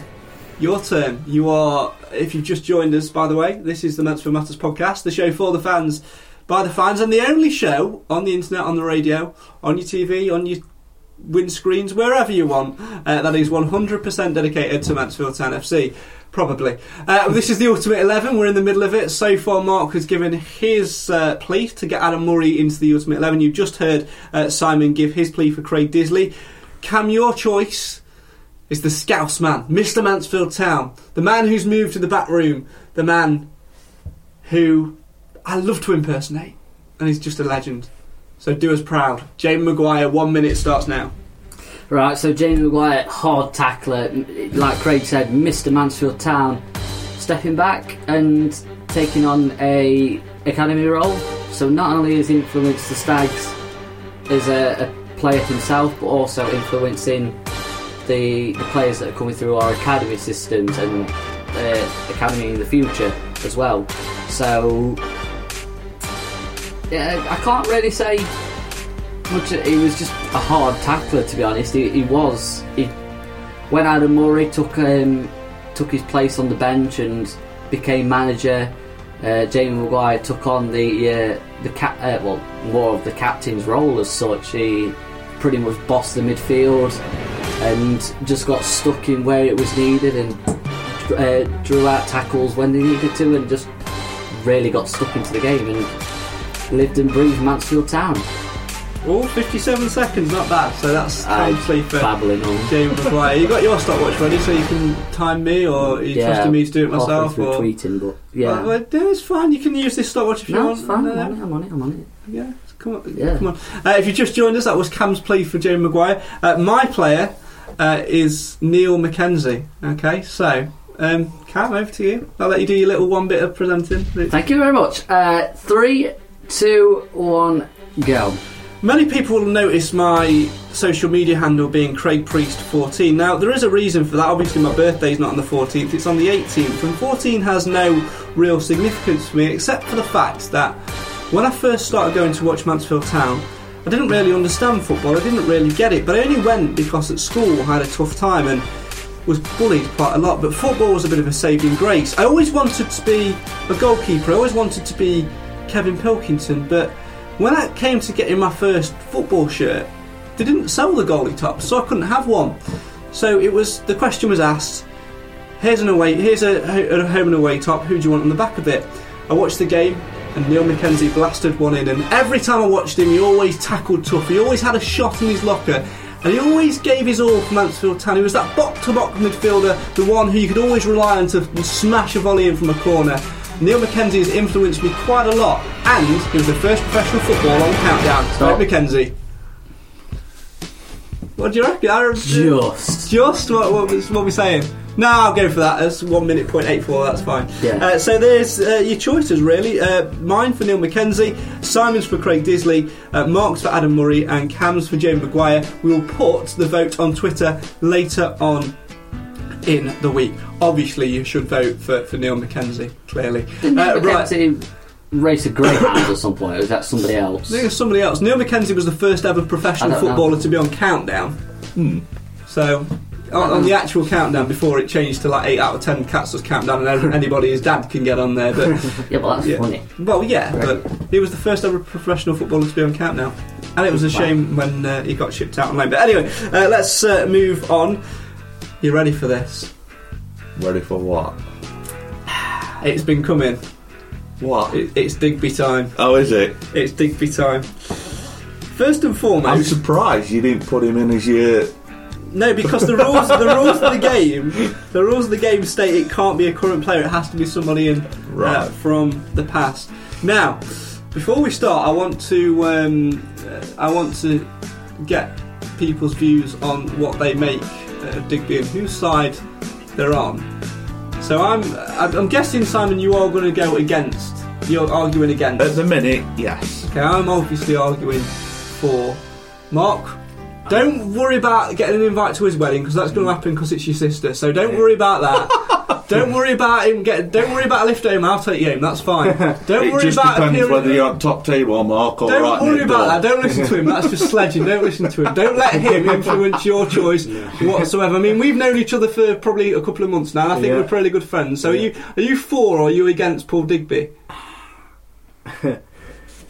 your turn. You are, if you've just joined us, by the way, this is the MTFC Matters podcast, the show for the fans, by the fans, and the only show on the internet, on the radio, on your TV, on your windscreens, wherever you want, uh, that is 100% dedicated to Mansfield Town FC. Probably. Uh, this is the Ultimate 11. We're in the middle of it. So far, Mark has given his uh, plea to get Adam Murray into the Ultimate 11. You've just heard uh, Simon give his plea for Craig Disley. Cam, your choice is the Scouse man, Mr. Mansfield Town, the man who's moved to the back room, the man who I love to impersonate, and he's just a legend. So do us proud. Jamie Maguire, one minute starts now. Right, so Jamie Maguire, hard tackler, like Craig said, Mr. Mansfield Town, stepping back and taking on a academy role. So not only has he influenced the Stags as a, a player himself, but also influencing the, the players that are coming through our academy systems and uh, academy in the future as well. So yeah, I can't really say much. He was just a hard tackler, to be honest. He, he was. He, when Adam Murray took um, took his place on the bench and became manager, uh, Jamie Maguire took on the uh, the cap, uh, well, more of the captain's role as such. He pretty much bossed the midfield and just got stuck in where it was needed and uh, drew out tackles when they needed to and just really got stuck into the game and lived and breathed Mansfield Town. Oh, 57 seconds, not bad. So that's I'm Cam's for babbling on. Jamie Maguire. You got your stopwatch ready so you can time me, or are you trusting me to do it myself? Or... tweeting, but yeah. Well, well, no, it's fine. You can use this stopwatch if you no, want. it's fine. Uh, I'm on it. I'm on it. I'm on it. Yeah, come on. Yeah. Come on. Uh, if you just joined us, that was Cam's plea for Jamie Maguire. Uh, my player uh, is Neil McKenzie. Okay, so um, Cam, over to you. I'll let you do your little one bit of presenting. Thank you very much. Uh, three, two, one, go. Many people will notice my social media handle being Craig Priest 14. Now, there is a reason for that. Obviously, my birthday's not on the 14th, it's on the 18th, and 14 has no real significance for me except for the fact that when I first started going to watch Mansfield Town, I didn't really understand football, I didn't really get it, but I only went because at school I had a tough time and was bullied quite a lot, but football was a bit of a saving grace. I always wanted to be a goalkeeper, I always wanted to be Kevin Pilkington, but when I came to getting my first football shirt, they didn't sell the goalie tops, so I couldn't have one. So it was the question was asked: Here's an away, here's a, a home and away top. Who do you want on the back of it? I watched the game, and Neil McKenzie blasted one in. And every time I watched him, he always tackled tough. He always had a shot in his locker, and he always gave his all for Mansfield Town. He was that box-to-box midfielder, the one who you could always rely on to smash a volley in from a corner. Neil McKenzie has influenced me quite a lot, and he was the first professional footballer on Countdown. Stop. McKenzie, What do you reckon? I- Just. Just what, what, was, what we saying? No, I'll go for that. That's one minute point eight four. That's fine. Yeah. Uh, so there's uh, your choices really. Uh, mine for Neil McKenzie, Simon's for Craig Disley, uh, Mark's for Adam Murray, and Cam's for James Maguire. We will put the vote on Twitter later on in the week. Obviously, you should vote for, for Neil Mackenzie. Clearly, Didn't Uh, uh, right. to race a greyhound at some point, or was that somebody else? I think it's somebody else. Neil Mackenzie was the first ever professional I don't know. footballer to be on Countdown. So, on, on the actual Countdown before it changed to like 8 out of 10 cats does Countdown and anybody his dad can get on there. But Yeah, but that's Yeah. funny. Well, yeah, but he was the first ever professional footballer to be on Countdown. And it was a shame when uh, he got shipped out on loan. But anyway, uh, let's uh, move on. You ready for this? Ready for what? It's been coming. What? It, it's Digby time. Oh, is it? It's Digby time. First and foremost, I'm surprised you didn't put him in as your. No, because the rules the rules of the game the rules of the game state it can't be a current player. It has to be somebody in uh, from the past. Now, before we start, I want to um, uh, I want to get people's views on what they make Uh, of Digby and whose side they're on. So I'm I'm I'm guessing Simon, you are going to go against. You're arguing against. At the minute, yes. Okay, I'm obviously arguing for Mark. Don't worry about getting an invite to his wedding because that's going to happen because it's your sister. So don't worry about that. don't worry about him. Get. Don't worry about a lift home. I'll take you home. That's fine. Don't it worry just about depends appearing- whether you're on top table or Mark or Don't right worry about door. that. Don't listen to him. That's just sledging. Don't listen to him. Don't let him influence your choice whatsoever. I mean, we've known each other for probably a couple of months now, and I think Yeah. we're pretty good friends. So, are you are you for or are you against Paul Digby?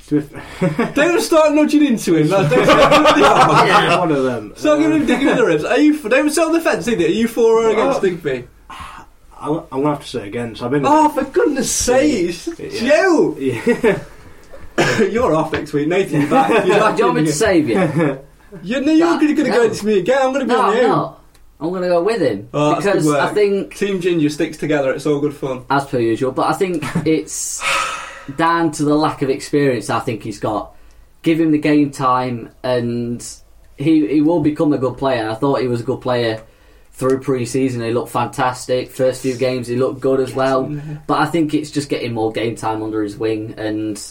Don't start nudging into him. That's- Don't start, yeah. one of them. start giving him digging in the ribs. Are you? For, don't sit on the fence either. Are you for or against. Digby? I'm, I'm gonna have to say against. I've been. Oh, for goodness sakes, Yeah. Joe! Yeah. You're off next week, Nathan. You're back. You're Do back you want me in to again. save you? You're, no, you're going to go no. against me again. I'm going to be no, on I'm you. not. I'm going to go with him Oh, that's because good work. I think, Team Ginger sticks together. It's all good fun. as per usual, but I think it's down to the lack of experience. I think he's got. Give him the game time, and he he will become a good player. I thought he was a good player through pre-season. He looked fantastic. First few games, he looked good as well. But I think it's just getting more game time under his wing and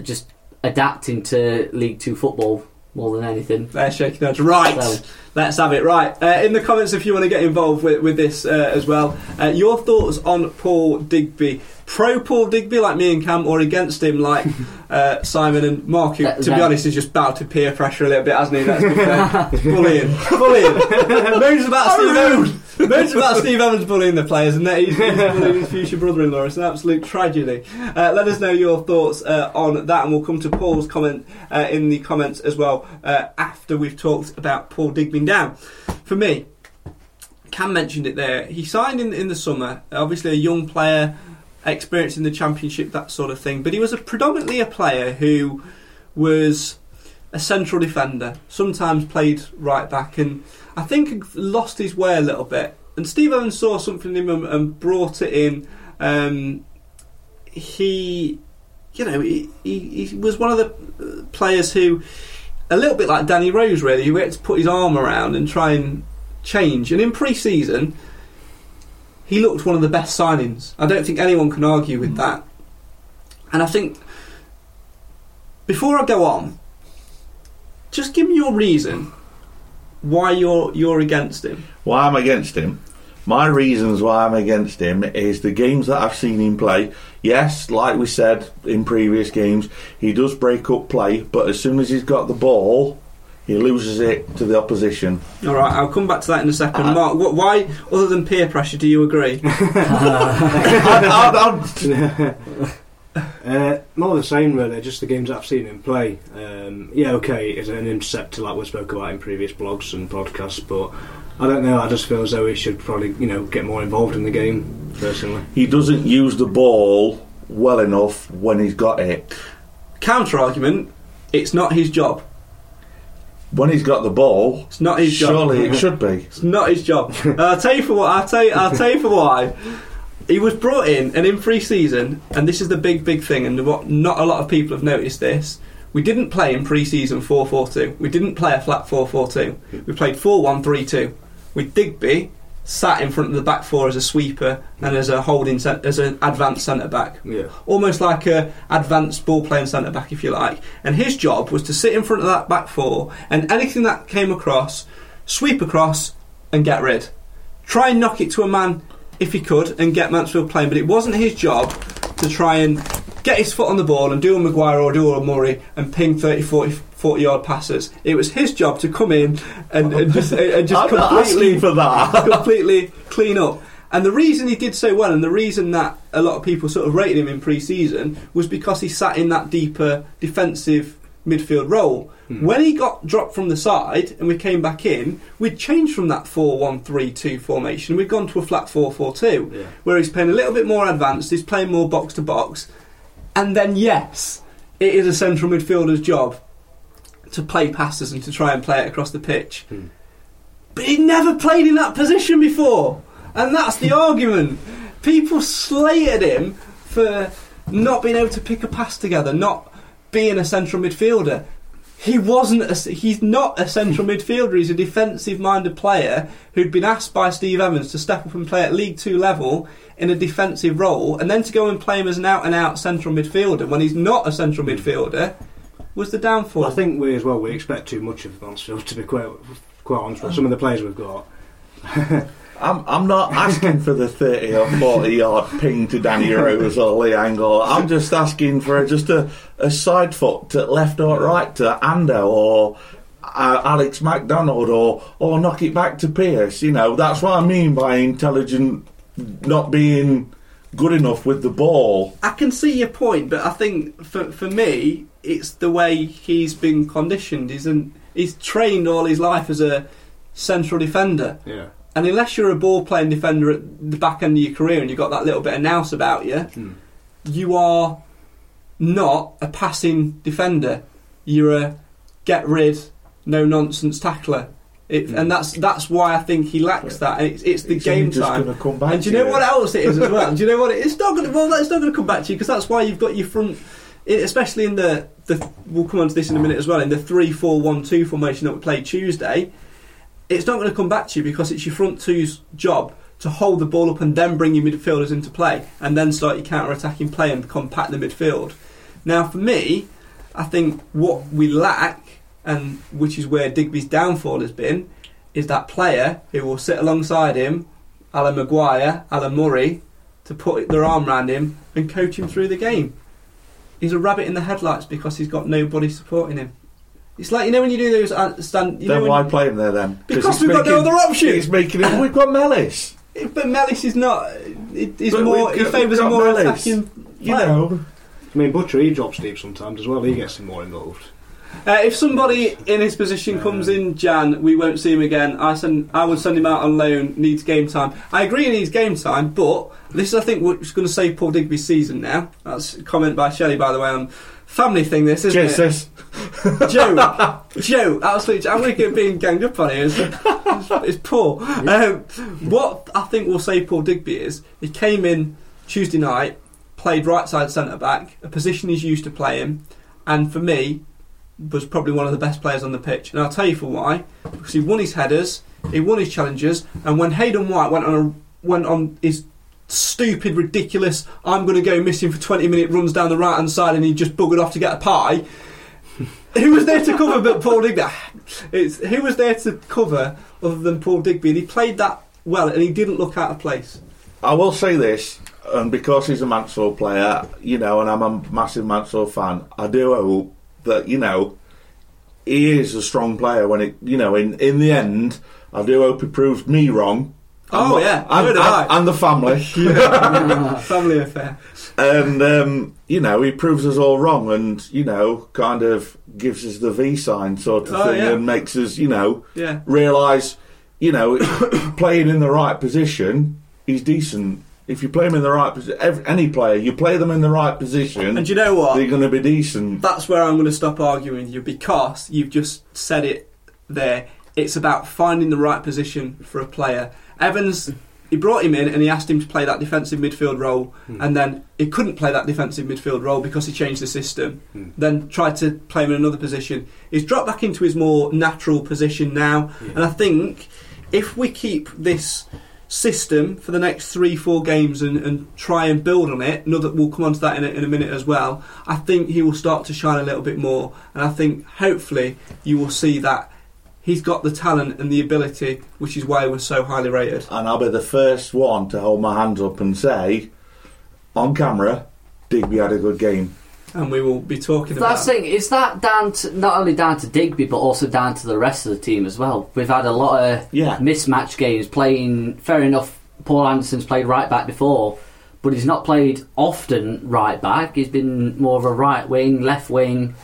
just adapting to League Two football more than anything. They're shaking heads. Right, So- let's have it. Right, uh, in the comments if you want to get involved with, with this uh, as well. Uh, your thoughts on Paul Digby? Pro Paul Digby like me and Cam, or against him like uh, Simon and Mark, who, to be honest, has just bowed to peer pressure a little bit, hasn't he? Fair. bullying, bullying. Moans about Steve Evans. Moans about Steve Evans bullying the players, and that he's, bullying his future brother-in-law. It's an absolute tragedy. Uh, let us know your thoughts uh, on that, and we'll come to Paul's comment uh, in the comments as well uh, after we've talked about Paul Digby down. For me, Cam mentioned it there. He signed in in the summer. Obviously, a young player, experienced in the championship, that sort of thing. But he was a predominantly a player who was a central defender. Sometimes played right back, and I think lost his way a little bit. And Steve Evans saw something in him and, brought it in. Um, he, you know, he, he, he was one of the uh, players who, a little bit like Danny Rose, really, who had to put his arm around and try and change. And in pre-season, he looked one of the best signings. I don't think anyone can argue with that. And I think before I go on, just give me your reason why you're you're against him. Why I'm against him? My reasons why I'm against him is the games that I've seen him play. Yes, like we said in previous games, he does break up play, but as soon as he's got the ball, he loses it to the opposition. All right, I'll come back to that in a second. Uh, Mark, what, why, other than peer pressure, do you agree? I, Uh, more the same, really. Just the games that I've seen him play. Um, yeah, okay, it's an interceptor like we spoke about in previous blogs and podcasts, but I don't know. I just feel as though he should probably, you know, get more involved in the game. Personally, he doesn't use the ball well enough when he's got it. Counter argument: It's not his job. when he's got the ball, It's not his job. surely it should be. It's not his job. And I'll tell you for what. I'll tell you. I'll tell you for why. He was brought in, and in pre-season, and this is the big, big thing, and what not a lot of people have noticed this. We didn't play in pre-season 4-4-2. We didn't play a flat 4-4-2. We played 4-1-3-2. With Digby sat in front of the back four as a sweeper and as a holding as an advanced centre back Yeah. almost like a advanced ball playing centre back, if you like. And his job was to sit in front of that back four, and anything that came across, sweep across and get rid. Try and knock it to a man if he could, and get Mansfield playing. But it wasn't his job to try and get his foot on the ball and do a Maguire or do a Murray and ping 30, 40, 40 yard passes. It was his job to come in and, and just, and just completely for that. completely clean up. And the reason he did so well, and the reason that a lot of people sort of rated him in pre-season, was because he sat in that deeper defensive midfield role. Hmm. When he got dropped from the side and we came back in, we'd changed from that 4-1-3-2 formation. We'd gone to a flat 4-4-2, Yeah. where he's playing a little bit more advanced. He's playing more box to box, and then yes, it is a central midfielder's job to play passes and to try and play it across the pitch. Hmm. But he never played in that position before, and that's the argument. People slated him for not being able to pick a pass together, not being a central midfielder. He wasn't. A, he's not a central midfielder. He's a defensive-minded player who'd been asked by Steve Evans to step up and play at League Two level in a defensive role, and then to go and play him as an out-and-out central midfielder when he's not a central midfielder was the downfall. I think we as well we expect too much of Mansfield to be quite quite honest. With some of the players we've got. I'm, I'm not asking for the 30 or 40 yard ping to Danny Rose or Lee Angol. I'm just asking for just a, a side foot to left or right to Ando or uh, Alex MacDonald or, or knock it back to Pearce. You know, that's what I mean by intelligent not being good enough with the ball. I can see your point, but I think for for me, it's the way he's been conditioned. He's an, he's trained all his life as a central defender, Yeah. And unless you're a ball playing defender at the back end of your career and you've got that little bit of nous about you, you are not a passing defender. You're a get rid, no nonsense tackler. It, And that's that's why I think he lacks that. And it's, it's the It's game time. and do you know what else it is as well? do you know what it, it's not going to well it's not going to come back to you because that's why you've got your front, especially in the the we'll come on to this in a minute as well in the three four one two formation that we played Tuesday. It's not going to come back to you because it's your front two's job to hold the ball up and then bring your midfielders into play and then start your counter attacking play and compact the midfield. Now, for me, I think what we lack, and which is where Digby's downfall has been, is that player who will sit alongside him, Alan Maguire, Alan Murray, to put their arm around him and coach him through the game. He's a rabbit in the headlights because he's got nobody supporting him. It's like you know when you do those uh, stand. You know then when why play him there then? Because we've got no other option. It's making it. We've got Mellis. But Mellis is not. It, he's But more. we've He favours we've a more Mellis. attacking. You player. know, I mean, Butcher he drops deep sometimes as well. He gets him more involved. Uh, if somebody in his position comes in Jan, we won't see him again. I send. I would send him out on loan. Needs game time. I agree, he needs game time. But this is, I think, what's going to save Paul Digby's season now. That's a comment by Shelley, by the way, on family thing. This isn't cheers, it? sis. Joe, Joe, absolutely. I'm going to get being ganged up on here. It's, it's, it's poor. Um, what I think will save Paul Digby is he came in Tuesday night, played right side centre back, a position he's used to playing, and for me was probably one of the best players on the pitch. And I'll tell you for why. Because he won his headers, he won his challenges, and when Hayden White went on a, went on his stupid, ridiculous, I'm going to go missing for 20 minute runs down the right hand side, and he just buggered off to get a pie. Who was there to cover but Paul Digby? Ah, it's who was there to cover other than Paul Digby, and he played that well, and he didn't look out of place. I will say this, and because he's a Mansell player, you know, and I'm a massive Mansell fan, I do hope that you know he is a strong player. When it, you know, in in the end, I do hope he proves me wrong. Oh, And- yeah, and, and, and the family. Family affair. and um, you know he proves us all wrong, and you know kind of gives us the V sign sort of Oh, thing, yeah. and makes us you know Yeah. realise you know playing in the right position, he's decent. If you play him in the right position, any player you play them in the right position, And you know what? they're going to be decent. That's where I'm going to stop arguing with you because you've just said it there. It's about finding the right position for a player. Evans, he brought him in and he asked him to play that defensive midfield role, hmm. and then he couldn't play that defensive midfield role because he changed the system. Hmm. Then tried to play him in another position. He's dropped back into his more natural position now, and I think if we keep this system for the next three, four games and, and try and build on it. Another, we'll come on to that in a, in a minute as well. I think he will start to shine a little bit more, and I think hopefully you will see that he's got the talent and the ability, which is why we're so highly rated. And I'll be the first one to hold my hands up and say, on camera, Digby had a good game. And we will be talking That's about. the thing. Is that down to not only down to Digby, but also down to the rest of the team as well? We've had a lot of Yeah. mismatch games playing. Fair enough. Paul Anderson's played right back before, but he's not played often right back. He's been more of a right wing, left wing.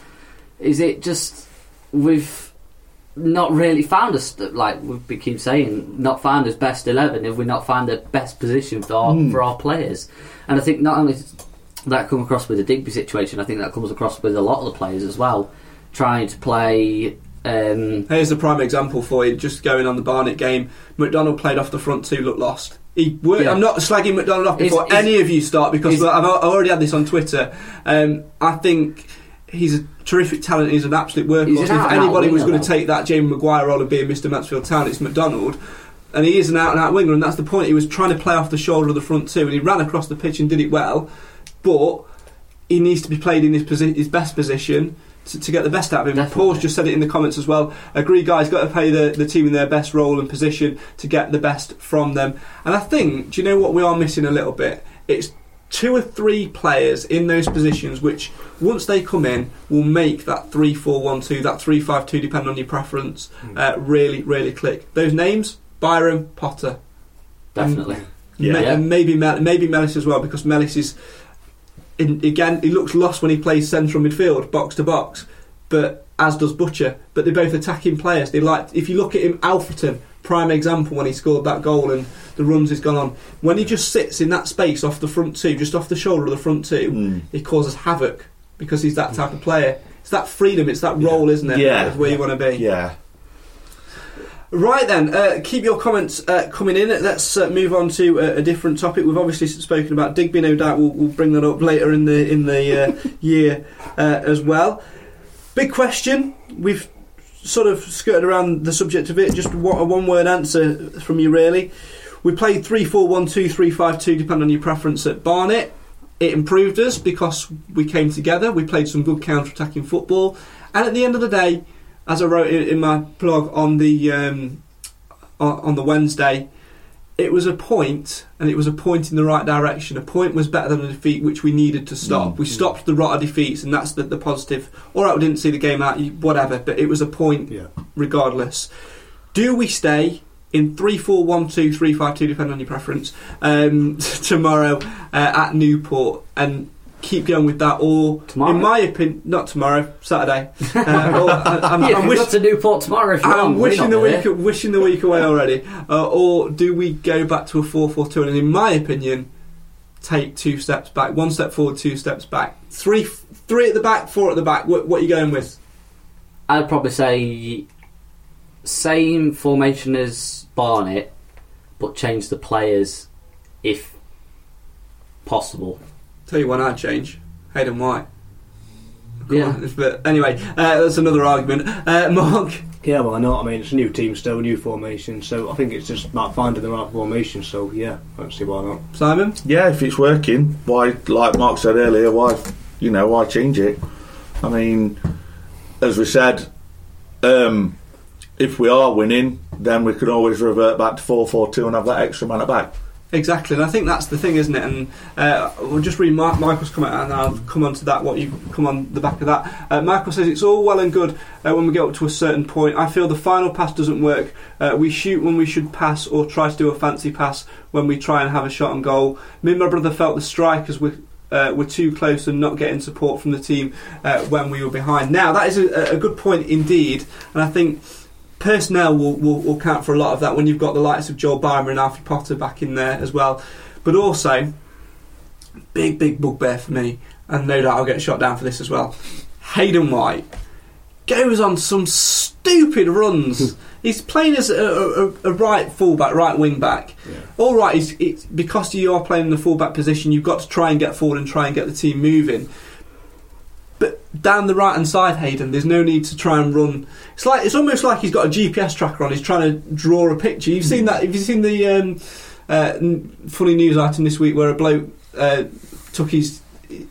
Is it just we've not really found us like we keep saying, not found his best eleven? if we not found the best position for our, Hmm. for our players? And I think not only that come across with the Digby situation, I think that comes across with a lot of the players as well, trying to play. Um, Here's a prime example for you. Just going on the Barnet game, McDonald played off the front two, looked lost. He wor- Yeah. I'm not slagging McDonald off before is- any of you start because is- I've, already had this on Twitter. Um, I think he's a terrific talent. He's an absolute workhorse. An if anybody was going to take that Jamie Maguire role of being Mr Mansfield Town, it's McDonald. And he is an out and out winger, and that's the point. He was trying to play off the shoulder of the front two, and he ran across the pitch and did it well. But he needs to be played in his, posi- his best position to, to get the best out of him. Definitely. Paul's just said it in the comments as well. Agree, guys, got to play the, the team in their best role and position to get the best from them. And I think, do you know what we are missing a little bit? It's two or three players in those positions which, once they come in, will make that 3 4 1 2, that 3 5 2, depending on your preference, uh, really, really click. Those names Byrom Potter. definitely. Yeah. Ma- Yeah. and maybe Mel- maybe Mellis as well because Mellis is in, again he looks lost when he plays central midfield box to box but as does Butcher but they're both attacking players they like if you look at him Alfreton prime example when he scored that goal and the runs he's gone on when he just sits in that space off the front two just off the shoulder of the front two Mm. he causes havoc because he's that type of player it's that freedom it's that role isn't it Yeah. That's where you want to be Yeah. Right then, uh, keep your comments uh, coming in. Let's uh, move on to a, a different topic. We've obviously spoken about Digby. No doubt we'll, we'll bring that up later in the in the uh, year uh, as well. Big question. We've sort of skirted around the subject of it. Just what a one-word answer from you, really. We played three four one two three five two, depending on your preference at Barnet. It improved us because we came together. We played some good counter-attacking football, and at the end of the day, as I wrote in, in my blog on the um, on, on the Wednesday, it was a point, and it was a point in the right direction. A point was better than a defeat, which we needed to stop. Mm. We stopped the rot of defeats, and that's the, the positive. All right, we didn't see the game out, whatever, but it was a point Yeah. regardless. Do we stay in 3 4 1 2 3 5 2, depending on your preference, um, tomorrow uh, at Newport and keep going with that? Or, Tomorrow? in my opinion, not tomorrow, Saturday. Uh, or, I, I'm, yeah, wish- to Newport tomorrow if you. I'm wishing the week, wishing the week away already. Uh, or do we go back to a 4 4 2 and, in my opinion, take two steps back? One step forward, two steps back. Three, three at the back, four at the back. What, what are you going with? I'd probably say same formation as Barnet, but change the players if possible. Tell you one I'd change Hayden White. Yeah. But anyway, uh, that's another argument. Uh, Mark, Yeah, well, I know. I mean, it's a new team still, new formation. So I think it's just about finding the right formation. So yeah, I don't see why not. Simon? Yeah, if it's working, why, like Mark said earlier, why, you know, why change it? I mean, as we said, um, if we are winning, then we can always revert back to 4 4 2 and have that extra man at back. Exactly, and I think that's the thing, isn't it? And uh, we'll just read Mark, Michael's comment, and I'll come on to that. What you come on the back of that? Uh, Michael says it's all well and good uh, when we get up to a certain point. I feel the final pass doesn't work. Uh, we shoot when we should pass, or try to do a fancy pass when we try and have a shot on goal. Me and my brother felt the strikers were. Uh, were too close and not getting support from the team uh, when we were behind. Now that is a, a good point indeed, and I think personnel will, will, will count for a lot of that when you've got the likes of Joel Byrom and Alfie Potter back in there as well. But also, big, big bugbear for me, and no doubt I'll get shot down for this as well. Hayden White. goes on some stupid runs. Hmm. he's playing as a, a, a right fullback, right wing back. All right, it's, it's because you are playing in the fullback position. You've got to try and get forward and try and get the team moving. But down the right hand side, Hayden, there's no need to try and run. It's like it's almost like he's got a GPS tracker on. He's trying to draw a picture. You've seen that? Have you seen the um, uh, funny news item this week where a bloke uh, took his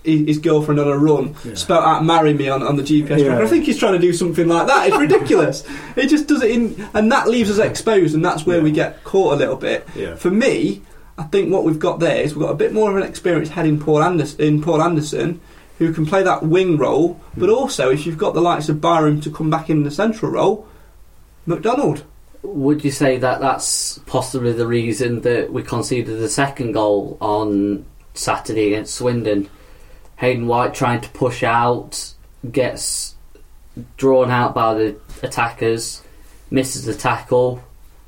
his girlfriend on a run, spelt out "marry me" on, on the GPS Yeah. tracker. I think he's trying to do something like that. It's ridiculous. it just does it in, and that leaves us exposed, and that's where we get caught a little bit. Yeah. For me, I think what we've got there is we've got a bit more of an experienced head in Paul Anderson, in Paul Anderson, who can play that wing role, but also if you've got the likes of Byrom to come back in the central role, McDonald. Would you say that that's possibly the reason that we conceded the second goal on Saturday against Swindon? Hayden White trying to push out, gets drawn out by the attackers, misses the tackle,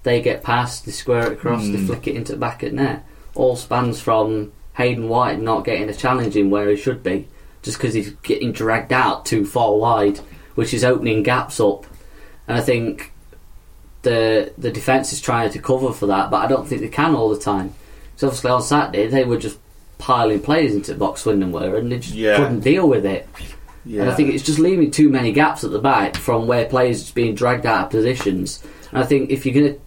they get past, they square it across, they hmm. flick it into the back of net. All spans from Hayden White not getting a challenge in where he should be, just because he's getting dragged out too far wide, which is opening gaps up. And I think the the defence is trying to cover for that, but I don't think they can all the time. So obviously on Saturday they were just piling players into the box Swindon were, and they just Yeah. couldn't deal with it. Yeah. And I think it's just leaving too many gaps at the back from where players are being dragged out of positions. And I think if you're going to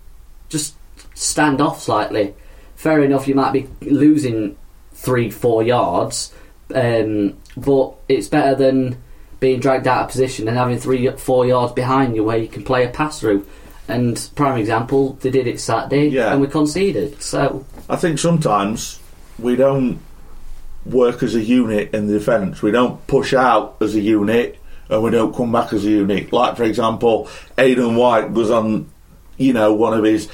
just stand off slightly, fair enough, you might be losing three, four yards, um, but it's better than being dragged out of position and having three, four yards behind you where you can play a pass through. And prime example, they did it Saturday, Yeah. and we conceded. So I think sometimes we don't work as a unit in the defence. We don't push out as a unit and we don't come back as a unit. Like, for example, Hayden White goes on, you know, one of his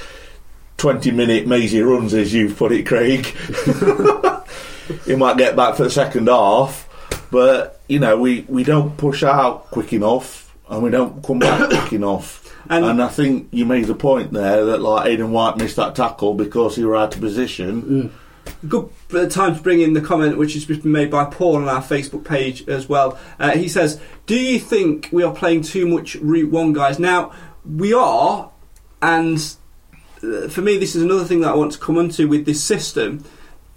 20 minute mazy runs, as you've put it, Craig. he might get back for the second half, but, you know, we, we don't push out quick enough and we don't come back quick enough. And- And, I think you made the point there that like Hayden White missed that tackle because he were out of position. Good uh, time to bring in the comment which has been made by Paul on our Facebook page as well. Uh, he says, "Do you think we are playing too much Route One, guys?" Now we are, and uh, for me, this is another thing that I want to come onto with this system.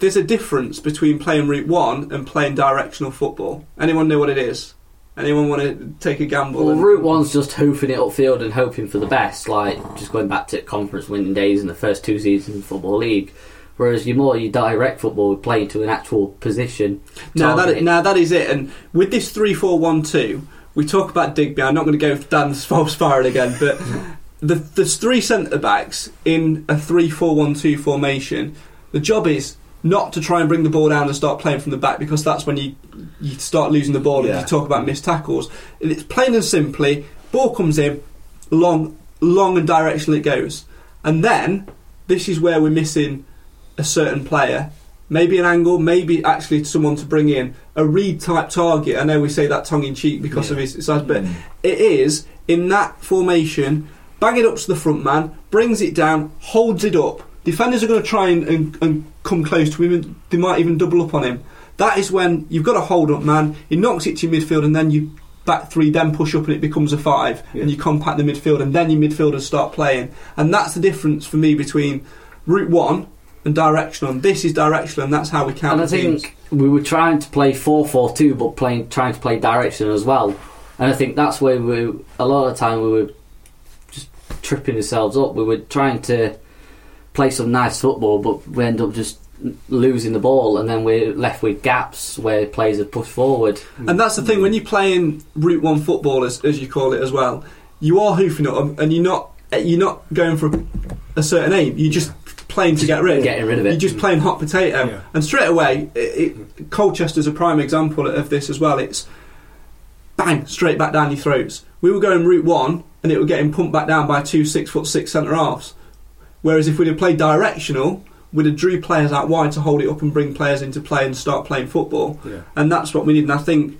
There's a difference between playing Route One and playing directional football. Anyone know what it is? Anyone want to take a gamble? Well, Route One's just hoofing it upfield and hoping for the best, like just going back to conference winning days in the first two seasons of the Football League. Whereas you're more you direct football, play to an actual position. Now that, now that is it. And with this three four one two, we talk about Digby. I'm not going to go down the false spiral again, but the, there's three centre backs in a three four one two formation. The job is not to try and bring the ball down and start playing from the back because that's when you you start losing the ball Yeah. and you talk about missed tackles. It's plain and simply ball comes in, long long and directional it goes, and then this is where we're missing a certain player. Maybe an angle, maybe actually someone to bring in a Reed type target. I know we say that tongue in cheek because of his size, but mm. it is in that formation. Bang it up to the front man, brings it down, holds it up. Defenders are going to try and, and, and come close to him. They might even double up on him. That is when you've got a hold up man. He knocks it to your midfield, and then you back three, then push up, and it becomes a five, and you compact the midfield, and then your midfielders start playing. And that's the difference for me between route one and directional. And this is directional, and that's how we count and I the teams. think we were trying to play 4-4-2, but playing trying to play direction as well. And I think that's where we a lot of the time we were just tripping ourselves up. We were trying to play some nice football, but we end up just losing the ball, and then we're left with gaps where players are pushed forward. And that's the thing when you're playing Route One football, as, as you call it as well, you are hoofing at 'em and you're not you're not going for a, a certain aim. You're just playing to get rid. Getting rid of it. You're just playing hot potato, Yeah. and straight away, it, it, Colchester's a prime example of this as well. It's bang straight back down your throats. We were going Route One, and it were getting pumped back down by two six foot six centre halves. Whereas if we'd have played directional, we'd have drew players out wide to hold it up and bring players into play and start playing football. Yeah. And that's what we need. And I think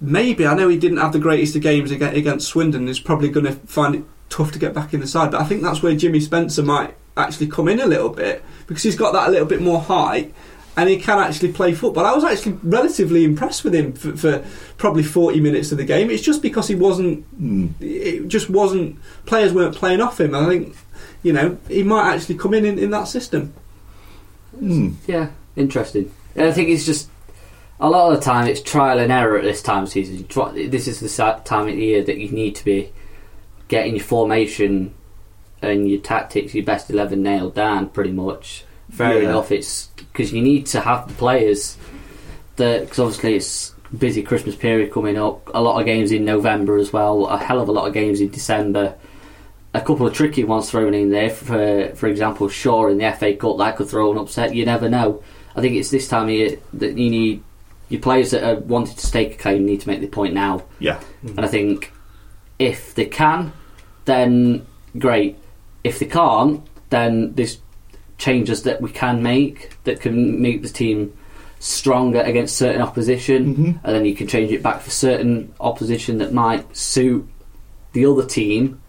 maybe I know he didn't have the greatest of games against Swindon. He's probably going to find it tough to get back in the side. But I think that's where Jimmy Spencer might actually come in a little bit because he's got that a little bit more height. and he can actually play football. I was actually relatively impressed with him for, for probably 40 minutes of the game. It's just because he wasn't, hmm. it just wasn't, players weren't playing off him. I think, you know, he might actually come in in, in that system. Hmm. Yeah, interesting. And I think it's just a lot of the time it's trial and error at this time of season. This is the time of the year that you need to be getting your formation and your tactics, your best eleven nailed down, pretty much. Fair Yeah. enough. It's because you need to have the players that because obviously it's busy Christmas period coming up. A lot of games in November as well. A hell of a lot of games in December. A couple of tricky ones thrown in there. For uh, for example, Shaw in the FA Cup that could throw an upset. You never know. I think it's this time of year that you need your players that are wanting to stake a claim need to make the point now. Yeah. And I think if they can, then great. If they can't, then there's changes that we can make that can make the team stronger against certain opposition, mm-hmm. and then you can change it back for certain opposition that might suit the other team,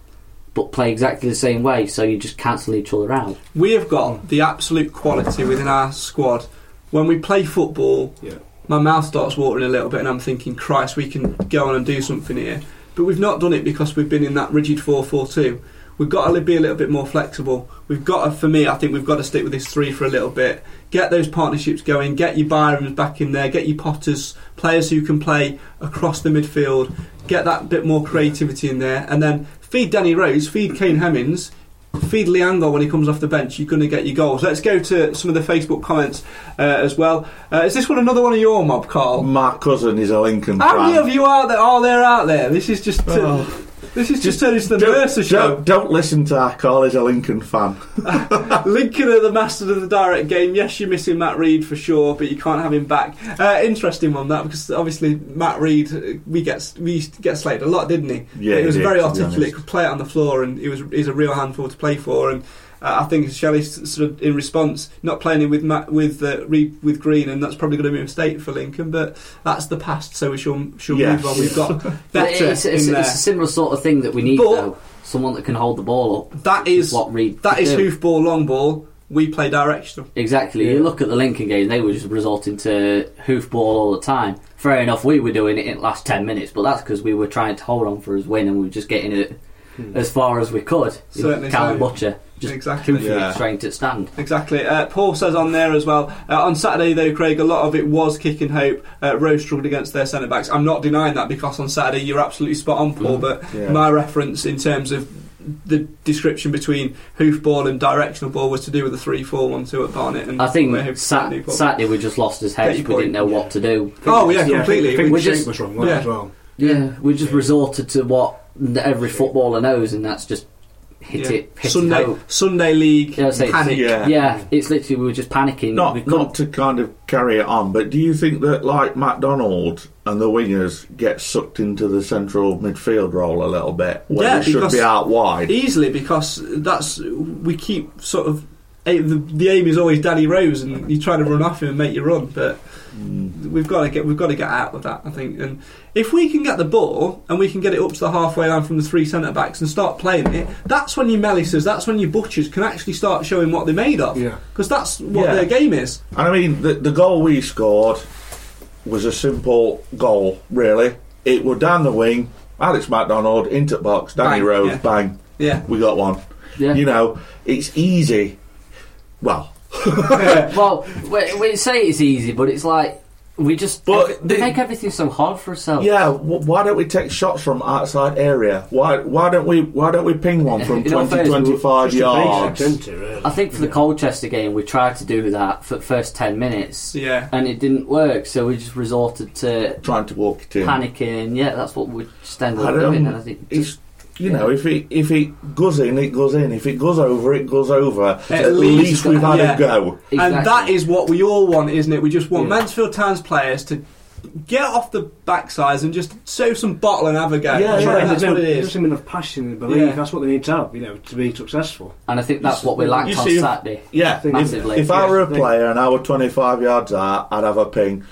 but play exactly the same way. So you just cancel each other out. We have got the absolute quality within our squad. When we play football, Yeah. my mouth starts watering a little bit, and I'm thinking, Christ, we can go on and do something here. But we've not done it because we've been in that rigid 4 4 2. We've got to be a little bit more flexible. We've got to, for me, I think we've got to stick with this three for a little bit. Get those partnerships going, get your Byroms back in there, get your Potters, players who can play across the midfield, get that bit more creativity in there, and then feed Danny Rose, feed Kane Hemmings, feed Lee Angol when he comes off the bench, you're going to get your goals. Let's go to some of the Facebook comments uh, as well. Uh, is this one another one of your mob, Carl? My cousin is a Lincoln How fan. many of you are there? Are there out there? This is just. uh, This is just turning to the Mercer show. don't, don't listen to our call. He's a Lincoln fan. Lincoln are the masters of the direct game. Yes, you're missing Matt Rhead for sure, but you can't have him back. Uh, interesting one that because obviously Matt Rhead uh, we get we used to get slated a lot, didn't he? Yeah, he was did, very articulate, could play it on the floor, and he was he's a real handful to play for. And uh, I think Shelley's sort of in response, not playing him with Matt, with uh, Rhead with Green, and that's probably going to be a mistake for Lincoln. But that's the past, so we shall shall Yeah. move on. We've got better it's, it's, in it's a similar sort of thing that we need, But- though. Someone that can hold the ball up. That is what Rhead That is could do. hoof ball, long ball. We play directional. Exactly. Yeah. You look at the Lincoln game; they were just resorting to hoofball all the time. Fair enough, we were doing it in the last ten minutes, but that's because we were trying to hold on for his win, and we were just getting it as far as we could. Hmm. Certainly Calum so. Butcher just Exactly. hoofing Yeah. it straight to stand. Exactly. Uh, Paul says on there as well. Uh, on Saturday, though, Craig, a lot of it was kicking hope. Uh, Rose struggled against their centre backs. I'm not denying that because on Saturday you're absolutely spot on, Paul. But Yeah. my reference in terms of the description between hoofball and directional ball was to do with the three four one two at Barnet. And I think Sat- Saturday we just lost his Get head. We didn't know what to do. Oh yeah, I think- completely. I think We just- was wrong yeah. as well. Yeah, we just resorted to what every footballer knows, and that's just hit Yeah. it, hit Sunday it hope. Sunday league Yeah, I'd it's- panic. Yeah. Yeah, it's literally we were just panicking. Not couldn't- to kind of carry it on, but do you think that like MacDonald and the wingers get sucked into the central midfield role a little bit when Yeah, it should because- be out wide? easily because that's we keep sort of the, the aim is always Danny Rose and you try to run off him and make you run but we've got to get we've got to get out of that I think and if we can get the ball and we can get it up to the halfway line from the three centre backs and start playing it that's when your Mellises that's when your Butchers can actually start showing what they're made of Yeah. because that's what Yeah. their game is And I mean, the, the goal we scored was a simple goal, really. It was down the wing, Alex MacDonald into the box, Danny Bang, Rose, yeah. bang, yeah we got one. Yeah. You know, it's easy. Well, well, we, we say it's easy, but it's like we just But every- we the- make everything so hard for ourselves. yeah. W- why don't we take shots from outside area? Why why don't we why don't we ping one from In all 20, fairness, 25 Just the yards? basics, isn't it, really? I think for the Colchester game, we tried to do that for the first ten minutes, yeah and it didn't work. So we just resorted to Trying to walk it in. panicking. Yeah, that's what we just ended I up don't. doing. And I think it's you know if it if it goes in, it goes in. If it goes over, it goes over. At, At least least we've had yeah. a go. and that is what we all want isn't it we just want Yeah. Mansfield Town's players to get off the backsides and just sew some bottle and have a go Yeah, I think yeah. that's There's what it no- some enough passion and belief. Yeah. That's what they need to have, you know, to be successful. and I think that's what we lacked You on see, if- Saturday. Yeah, if, Massively. if I were a player and I were 25 yards out, I'd have a ping.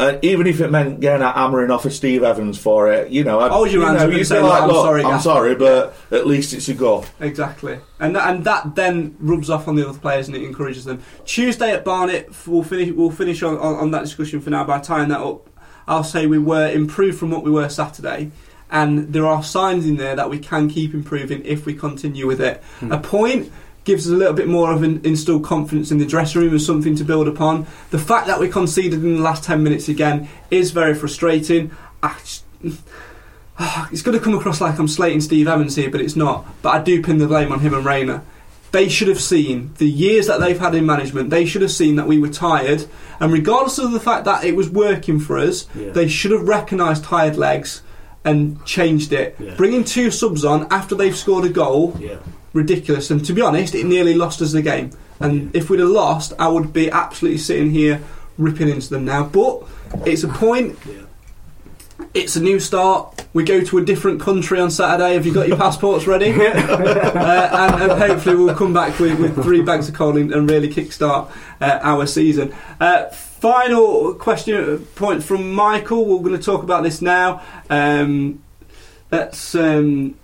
And even if it meant getting a hammering off of Steve Evans for it, you know, I'd, hold your you hands. Know, you say like, I'm sorry, I'm Gaff." sorry, but at least it's a go. Exactly, and that, and that then rubs off on the other players and it encourages them. Tuesday at Barnet, we'll finish. We'll finish on, on, on that discussion for now. By tying that up, I'll say we were improved from what we were Saturday, and there are signs in there that we can keep improving if we continue with it. Hmm. A point gives us a little bit more of an installed confidence in the dressing room and something to build upon. The fact that we conceded in the last ten minutes again is very frustrating. I just- ah, it's going to come across like I'm slating Steve Evans here, but it's not. But I do pin the blame on him and Raynor. They should have seen the years that they've had in management. They should have seen that we were tired, and regardless of the fact that it was working for us, Yeah. they should have recognised tired legs and changed it. Yeah. Bringing two subs on after they've scored a goal, Yeah. Ridiculous. And to be honest, it nearly lost us the game. And if we'd have lost, I would be absolutely sitting here ripping into them now. But it's a point. It's a new start. We go to a different country on Saturday. Have you got your passports ready? uh, and, and hopefully we'll come back with, with three bags of coal and, and really kickstart uh, our season. Uh, final question point from Michael. We're going to talk about this now. Um, let's um,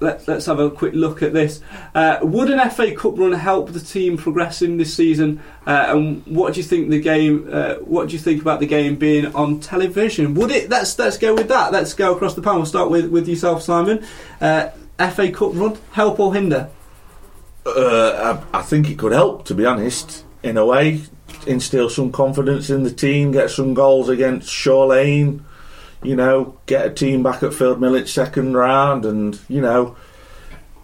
let, let's have a quick look at this. Uh, would an FA Cup run help the team progressing this season? Uh, and what do you think the game? Uh, what do you think about the game being on television? Would it? Let's let's go with that. Let's go across the panel. We'll start with with yourself, Simon. Uh, FA Cup run help or hinder? Uh, I, I think it could help, to be honest, in a way. Instill some confidence in the team, get some goals against Shaw Lane, you know, get a team back at Field Millage second round, and, you know,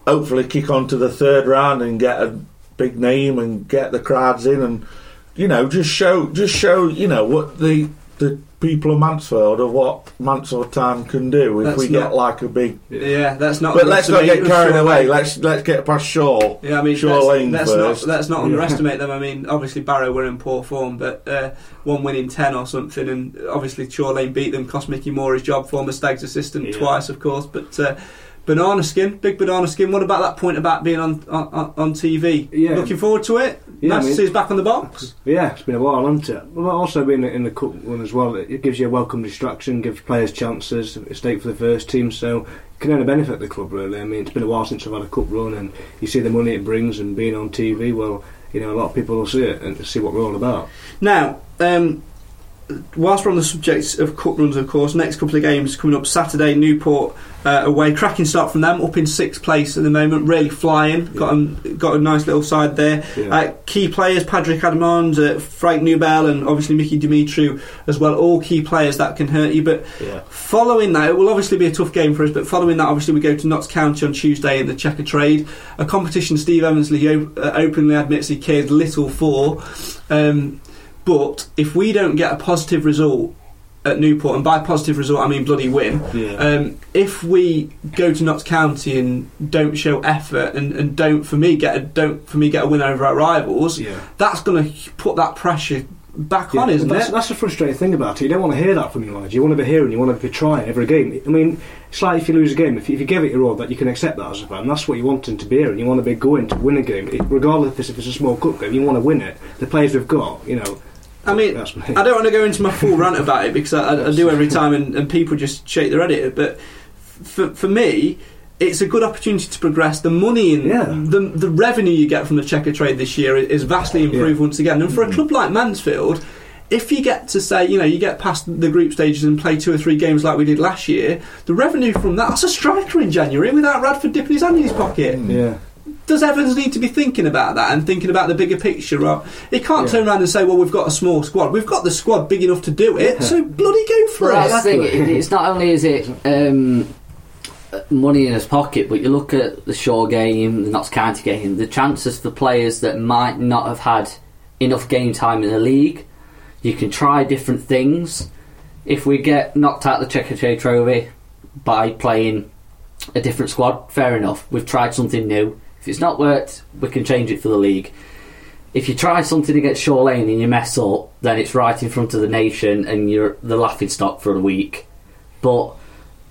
hopefully kick on to the third round and get a big name and get the crowds in and, you know, just show, just show, you know, what the the people of Mansfield of what Mansfield Town can do if That's we not- get like a big. Yeah, that's not. But let's not get carried Shaw away. Lane. Let's let's get past Shaw. Yeah, I mean, Shaw let's, Lane let's first. not let's not Yeah. underestimate them. I mean, obviously Barrow were in poor form, but uh, one win in ten or something, and obviously Shaw Lane beat them, cost Mickey Moore his job, former Stags assistant Yeah. twice, of course. But uh, banana skin, big banana skin. What about that point about being on on, on TV? Yeah. Looking forward to it. Yeah, nice I to see us back on the box. Yeah, it's been a while, hasn't it? Well, also being in the cup run as well, it gives you a welcome distraction, gives players chances, a stake for the first team, so it can only benefit the club really. I mean, it's been a while since I've had a cup run, and you see the money it brings, and being on TV, well, you know, a lot of people will see it and see what we're all about. Now, um, whilst we're on the subject of cup runs, of course, next couple of games coming up Saturday, Newport uh, away, cracking start from them, up in sixth place at the moment, really flying. Got 'em- got a nice little side there. Yeah. Uh, key players: Padraig Amond, uh, Frank Nouble, and obviously Mickey Demetriou as well. All key players that can hurt you. But Yeah. following that, it will obviously be a tough game for us. But following that, obviously we go to Notts County on Tuesday in the Checkatrade, a competition Steve Evansley o- uh, openly admits he cared little for. Um, but if we don't get a positive result at Newport, and by positive result I mean bloody win, Yeah. um, if we go to Notts County and don't show effort and, and don't for me get a, don't for me get a win over our rivals, Yeah. that's going to put that pressure back on, Yeah, isn't that's, it? That's the frustrating thing about it. You don't want to hear that from your lads. You want to be hearing, you want to be trying every game. I mean, it's like if you lose a game, if you, if you give it your all, that you can accept that as a fan. That's what you want them to be here, and you want to be going to win a game, it, regardless if it's, if it's a small cup game. You want to win it. The players we've got, you know. I mean, me. I don't want to go into my full rant about it because I, I, I do every time, and, and people just shake their head at it. But for, for me, it's a good opportunity to progress. The money and Yeah. the the revenue you get from the Checkatrade this year is vastly improved once again. And for a club like Mansfield, if you get to say, you know, you get past the group stages and play two or three games like we did last year, the revenue from that, that's a striker in January without Radford dipping his hand in his pocket Yeah. Does Evans need to be thinking about that and thinking about the bigger picture? Or he can't turn around and say, "Well, we've got a small squad. We've got the squad big enough to do it. So bloody go for Well, it." that's the thing. It's not only is it um, money in his pocket, but you look at the Shaw game, the Notts County game, the chances for players that might not have had enough game time in the league. You can try different things. If we get knocked out of the Checkatrade Trophy by playing a different squad, fair enough. We've tried something new. If it's not worked, we can change it for the league. If you try something against Shaw Lane and you mess up, then it's right in front of the nation and you're the laughing stock for a week. But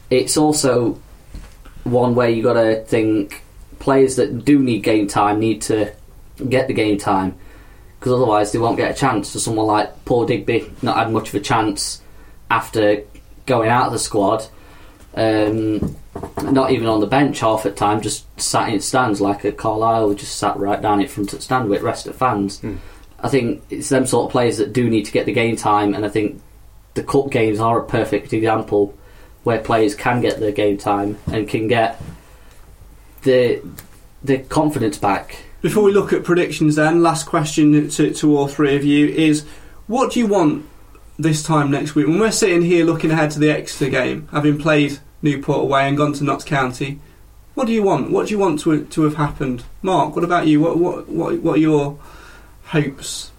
it's also one where you got to think players that do need game time need to get the game time. because otherwise they won't get a chance. For someone like Paul Digby, not had much of a chance after going out of the squad. Um, not even on the bench half at time, just sat in stands like at Carlisle, just sat right down in front of the stand with rest of fans. I think it's them sort of players that do need to get the game time, and I think the cup games are a perfect example where players can get their game time and can get the the confidence back. Before we look at predictions, then, last question to, to all three of you is what do you want this time next week? When we're sitting here looking ahead to the Exeter game, having played Newport away and gone to Notts County, what do you want? What do you want to to have happened? Mark, what about you? What what what, what are your hopes?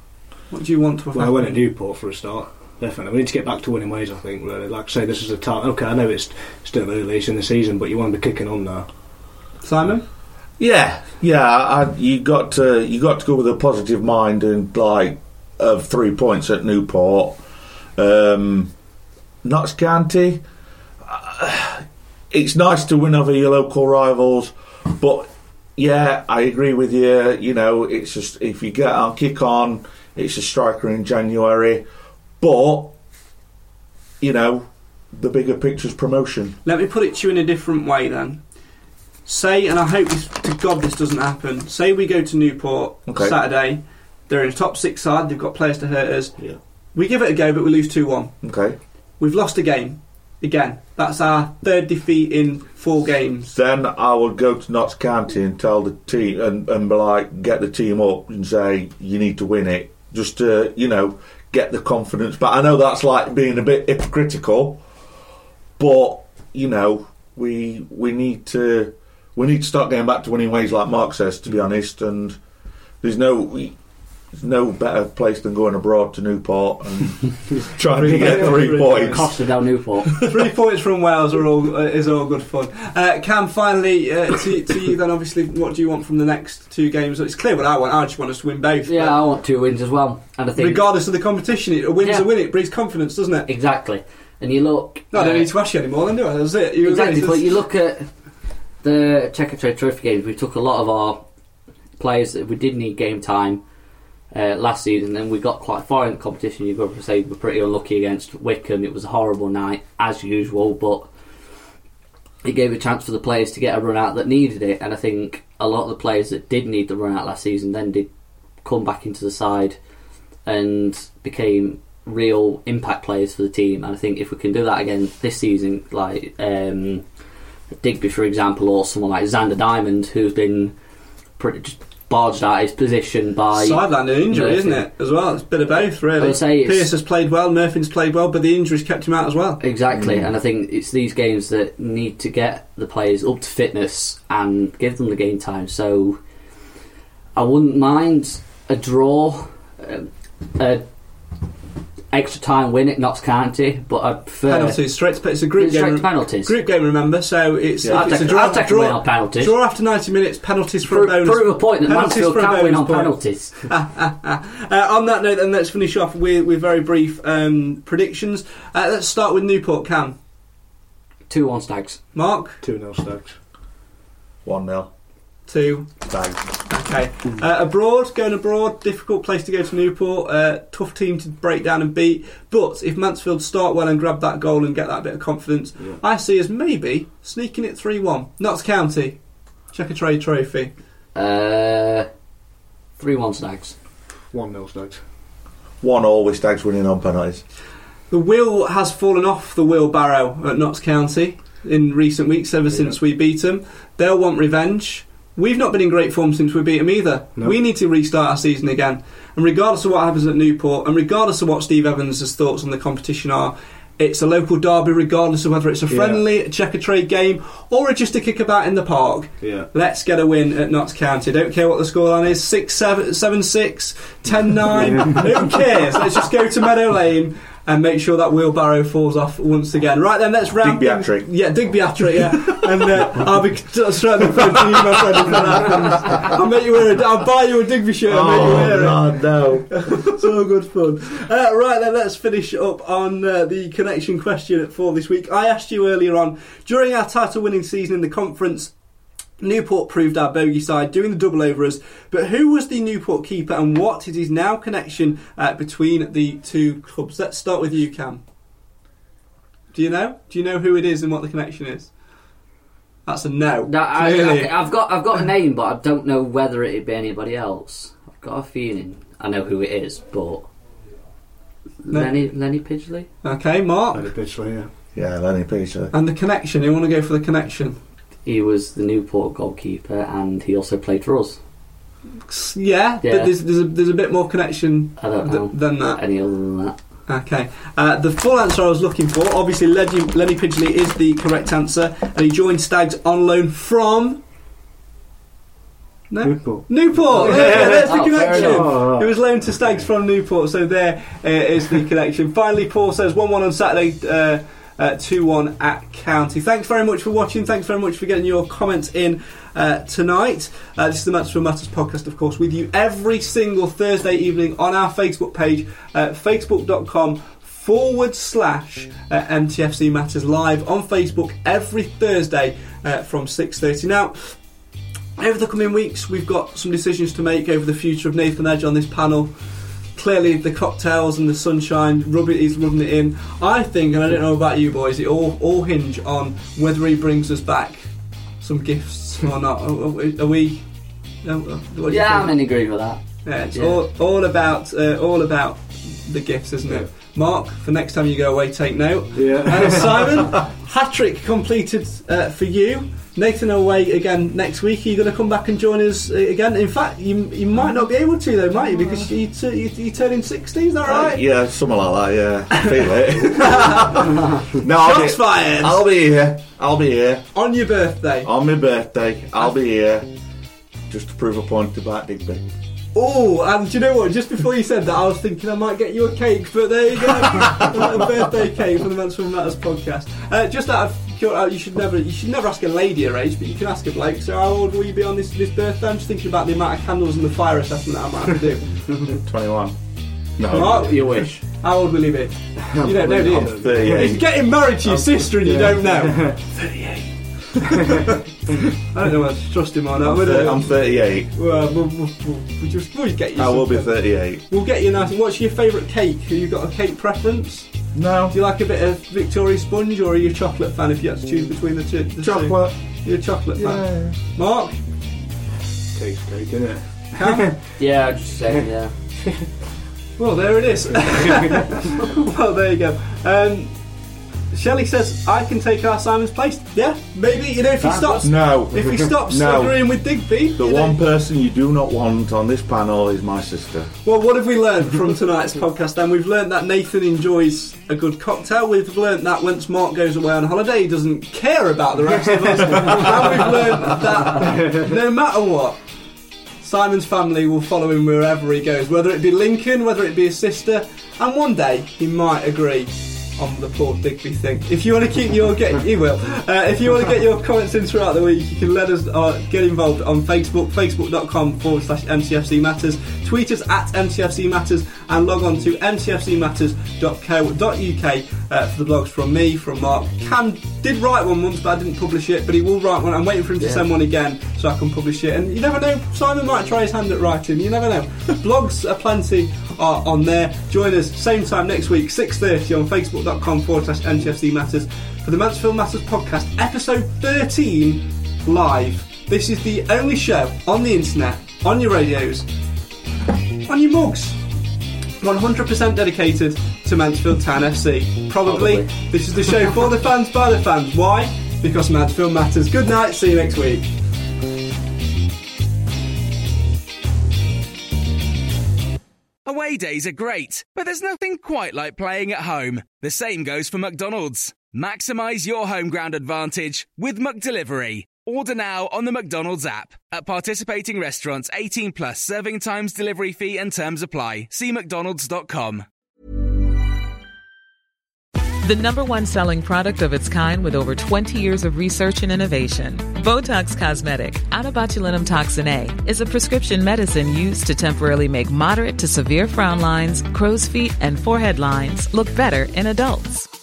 What do you want to have Well, I went at Newport for a start. Definitely, we need to get back to winning ways. I think. Really, like I say, this is a time. Okay, I know it's still early, it's in the season, but you want to be kicking on now. Simon? Yeah, yeah. I, you got to you got to go with a positive mind and like of three points at Newport. Um, Notts County. uh, It's nice to win over your local rivals, but yeah, I agree with you. You know, it's just if you get on kick on, it's a striker in January, but you know, the bigger picture's promotion. Let me put it to you in a different way then. Say, and I hope this, to God this doesn't happen. Say we go to Newport Okay. Saturday. They're in a top six side. They've got players to hurt us. Yeah. We give it a go, but we lose two one. Okay. We've lost a game again. That's our third defeat in four games. Then I would go to Notts County and tell the team and, and be like get the team up and say you need to win it just to you know get the confidence. But I know that's like being a bit hypocritical, but you know we we need to we need to start getting back to winning ways like Mark says to be honest. And there's no we, no better place than going abroad to Newport and trying to get three points. Costa del Newport. Three points from Wales are all uh, is all good fun. Uh, Cam, finally uh, to, to you then. Obviously, what do you want from the next two games? It's clear what I want. I just want us to win both. yeah, I want two wins as well, and I think regardless of the competition, it- a win's Yeah. a win. It breeds confidence, doesn't it? exactly. And you look. No, I don't uh, need to ask you anymore. Then do I? That's it. You exactly, agree? but you look at the Checkatrade Trophy games. We took a lot of our players that we did need game time uh, last season, and we got quite far in the competition. You've got to say we're pretty unlucky against Wycombe. It was a horrible night as usual, but it gave a chance for the players to get a run out that needed it. And I think a lot of the players that did need the run out last season then did come back into the side and became real impact players for the team. And I think if we can do that again this season, like um, Digby, for example, or someone like Zander Diamond, who's been pretty barged out his position by Sidelined an injury, Murphy. isn't it? As well, it's a bit of both, really. I'd say Pearce has played well, Murphy's played well, but the injuries kept him out as well. Exactly, and I think it's these games that need to get the players up to fitness and give them the game time. So I wouldn't mind a draw, um, a extra time win at Notts County, but I'd prefer Penalties, straight to, it's a group Straight game. to penalties. Group game, remember? So it's, Yeah, I'll it's take- a draw. I'll take draw, win on penalties. Draw after 90 minutes, penalties for a Prove, bonus. prove a point that penalties Mansfield for a can win on point. penalties. Uh, on that note, then let's finish off with, with very brief um, predictions. Uh, let's start with Newport. Cam, Two one stags. Mark, Two 0 Stags. One 0 two. Stags. Okay. Uh, abroad, going abroad, difficult place to go to Newport. Uh, tough team to break down and beat. But if Mansfield start well and grab that goal and get that bit of confidence, I see us maybe sneaking it 3 1. Notts County, Checkatrade trophy. Uh, three one stags. One 0 Stags. One all with Stags winning on penalties. The wheel has fallen off the wheelbarrow at Notts County in recent weeks, ever since we beat them. They'll want revenge. We've not been in great form since we beat them either. No. We need to restart our season again. And regardless of what happens at Newport, and regardless of what Steve Evans' thoughts on the competition are, it's a local derby, regardless of whether it's a friendly, Yeah. Checkatrade game or just a kickabout in the park. Yeah. Let's get a win at Notts County. Don't care what the scoreline is 6 7, 7 6, 10 9. Who cares? Let's just go to Meadow Lane and make sure that wheelbarrow falls off once again. Right then, let's round Digby hat-trick. Yeah, Digby hat trick, yeah. and uh, I'll be front of you, my friend, if that happens. I'll make you wear a, I'll buy you a Digby shirt and make you wear it. God, no. it's all good fun. Uh, right then, let's finish up on uh, the connection question for this week. I asked you earlier on during our title winning season in the conference. Newport proved our bogey side, doing the double over us. But who was the Newport keeper, and what is his now connection uh, between the two clubs? Let's start with you, Cam. Do you know? Do you know who it is and what the connection is? That's a no. No, I, Clearly. I, have got I've got a name, but I don't know whether it'd be anybody else. I've got a feeling I know who it is, but No. Lenny Lenny Pidgley. Okay, Mark. Lenny Pidgley, yeah. Yeah, Lenny Peter. And the connection. You want to go for the connection? He was the Newport goalkeeper, and he also played for us. Yeah, Yeah. but there's, there's, a, there's a bit more connection I don't th- than that. any other than that. Okay. Uh, the full answer I was looking for, obviously, Lenny, Lenny Pidgley is the correct answer, and he joined Stags on loan from. No? Newport. Newport! Yeah, there's the Oh, fair connection. enough. It was loaned to Stags from Newport, so there uh, is the connection. Finally, Paul says 1 1 on Saturday. Uh, 2 1 at County. Thanks very much for watching. Thanks very much for getting your comments in uh, tonight. Uh, this is the Matters for Matters podcast, of course, with you every single Thursday evening on our Facebook page, uh, facebook.com forward slash uh, MTFC Matters live on Facebook every Thursday uh, from 6.30. Now, over the coming weeks, we've got some decisions to make over the future of Nathan Edge on this panel. Clearly, the cocktails and the sunshine, rubbing, he's rubbing it in. I think, and I don't know about you boys, it all all hinge on whether he brings us back some gifts or not. Are, are we? Are we no, what Yeah? I'm in agreement with that. Yeah, it's Yeah. all all about uh, all about the gifts, isn't it? Mark, for next time you go away, take note. Yeah. And Simon, hat trick completed uh, for you. Nathan away again next week. Are you going to come back and join us uh, again? In fact, you you might not be able to though, might you? Because you t- you, you turn in sixty. Is that right? Yeah, something like that. Yeah, I feel it. no, I'll Shots be, fired I'll be here. I'll be here on your birthday. on my birthday. I'll be here just to prove a point about Digby. Oh, and do you know what? Just before you said that, I was thinking I might get you a cake, but there you go, a birthday cake for the Mansfield Matters podcast. Uh, just out of cur- uh, you should never you should never ask a lady her age, but you can ask a bloke. So how old will you be on this this birthday? I'm just thinking about the amount of candles and the fire assessment that I might have to do. Twenty-one. No, Mark, You wish. how old will he be? You don't know, do you? Thirty-eight. He's getting married to your sister and you don't know. I don't know whether to trust him or not. I'm, would thir- I? I'm thirty-eight. Well, we'll, we'll, we'll, we'll just we'll get you. I will be something. thirty-eight. We'll get you a nice. What's your favourite cake? Have you got a cake preference? No, Do you like a bit of Victoria Sponge or are you a chocolate fan if you had to choose between the two? The chocolate. Two? You're a chocolate fan. Yeah. Mark? Cake, cake, innit? Cam? Yeah, I'm just saying. Yeah. well, there it is. well, there you go. Um, Shelley says, I can take our Simon's place. Yeah, maybe. You know, if he stops. No. If he stops No. agreeing with Digby. The you know. one person you do not want on this panel is my sister. Well, what have we learned from tonight's podcast then? We've learned that Nathan enjoys a good cocktail. We've learned that once Mark goes away on holiday, he doesn't care about the rest of us. and we've learned that no matter what, Simon's family will follow him wherever he goes, whether it be Lincoln, whether it be his sister, and one day he might agree on the Paul Digby thing. If you want to keep your get, you will. Uh, if you want to get your comments in throughout the week, you can let us uh, get involved on Facebook, facebook.com forward slash MTFC Matters. Tweet us at MTFC Matters and log on to mtfcmatters.co.uk uh, for the blogs from me, from Mark. Cam did write one once, but I didn't publish it. But he will write one. I'm waiting for him to send one again so I can publish it. And you never know, Simon might try his hand at writing. You never know. blogs are plenty are on there. Join us same time next week, 6.30 on facebook.com forward slash MTFC Matters for the Mansfield Matters podcast, episode 13 live. This is the only show on the internet, on your radios, on your mugs. 100% dedicated to Mansfield Town FC. Probably. Probably. This is the show for the fans, by the fans. Why? Because Mansfield matters. Good night, see you next week. Away days are great, but there's nothing quite like playing at home. The same goes for McDonald's. Maximize your home ground advantage with McDelivery. Order now on the McDonald's app. At participating restaurants, 18 plus serving times, delivery fee, and terms apply. See McDonald's.com. The number one selling product of its kind with over 20 years of research and innovation. Botox Cosmetic, out toxin A, is a prescription medicine used to temporarily make moderate to severe frown lines, crow's feet, and forehead lines look better in adults.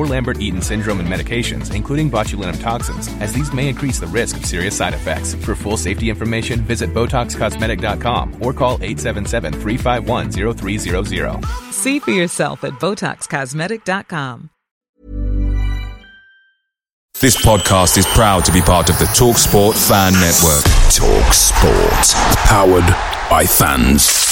or Lambert-Eaton syndrome and medications, including botulinum toxins, as these may increase the risk of serious side effects. For full safety information, visit BotoxCosmetic.com or call 877-351-0300. See for yourself at BotoxCosmetic.com. This podcast is proud to be part of the TalkSport Fan Network. Talk Sport. Powered by fans.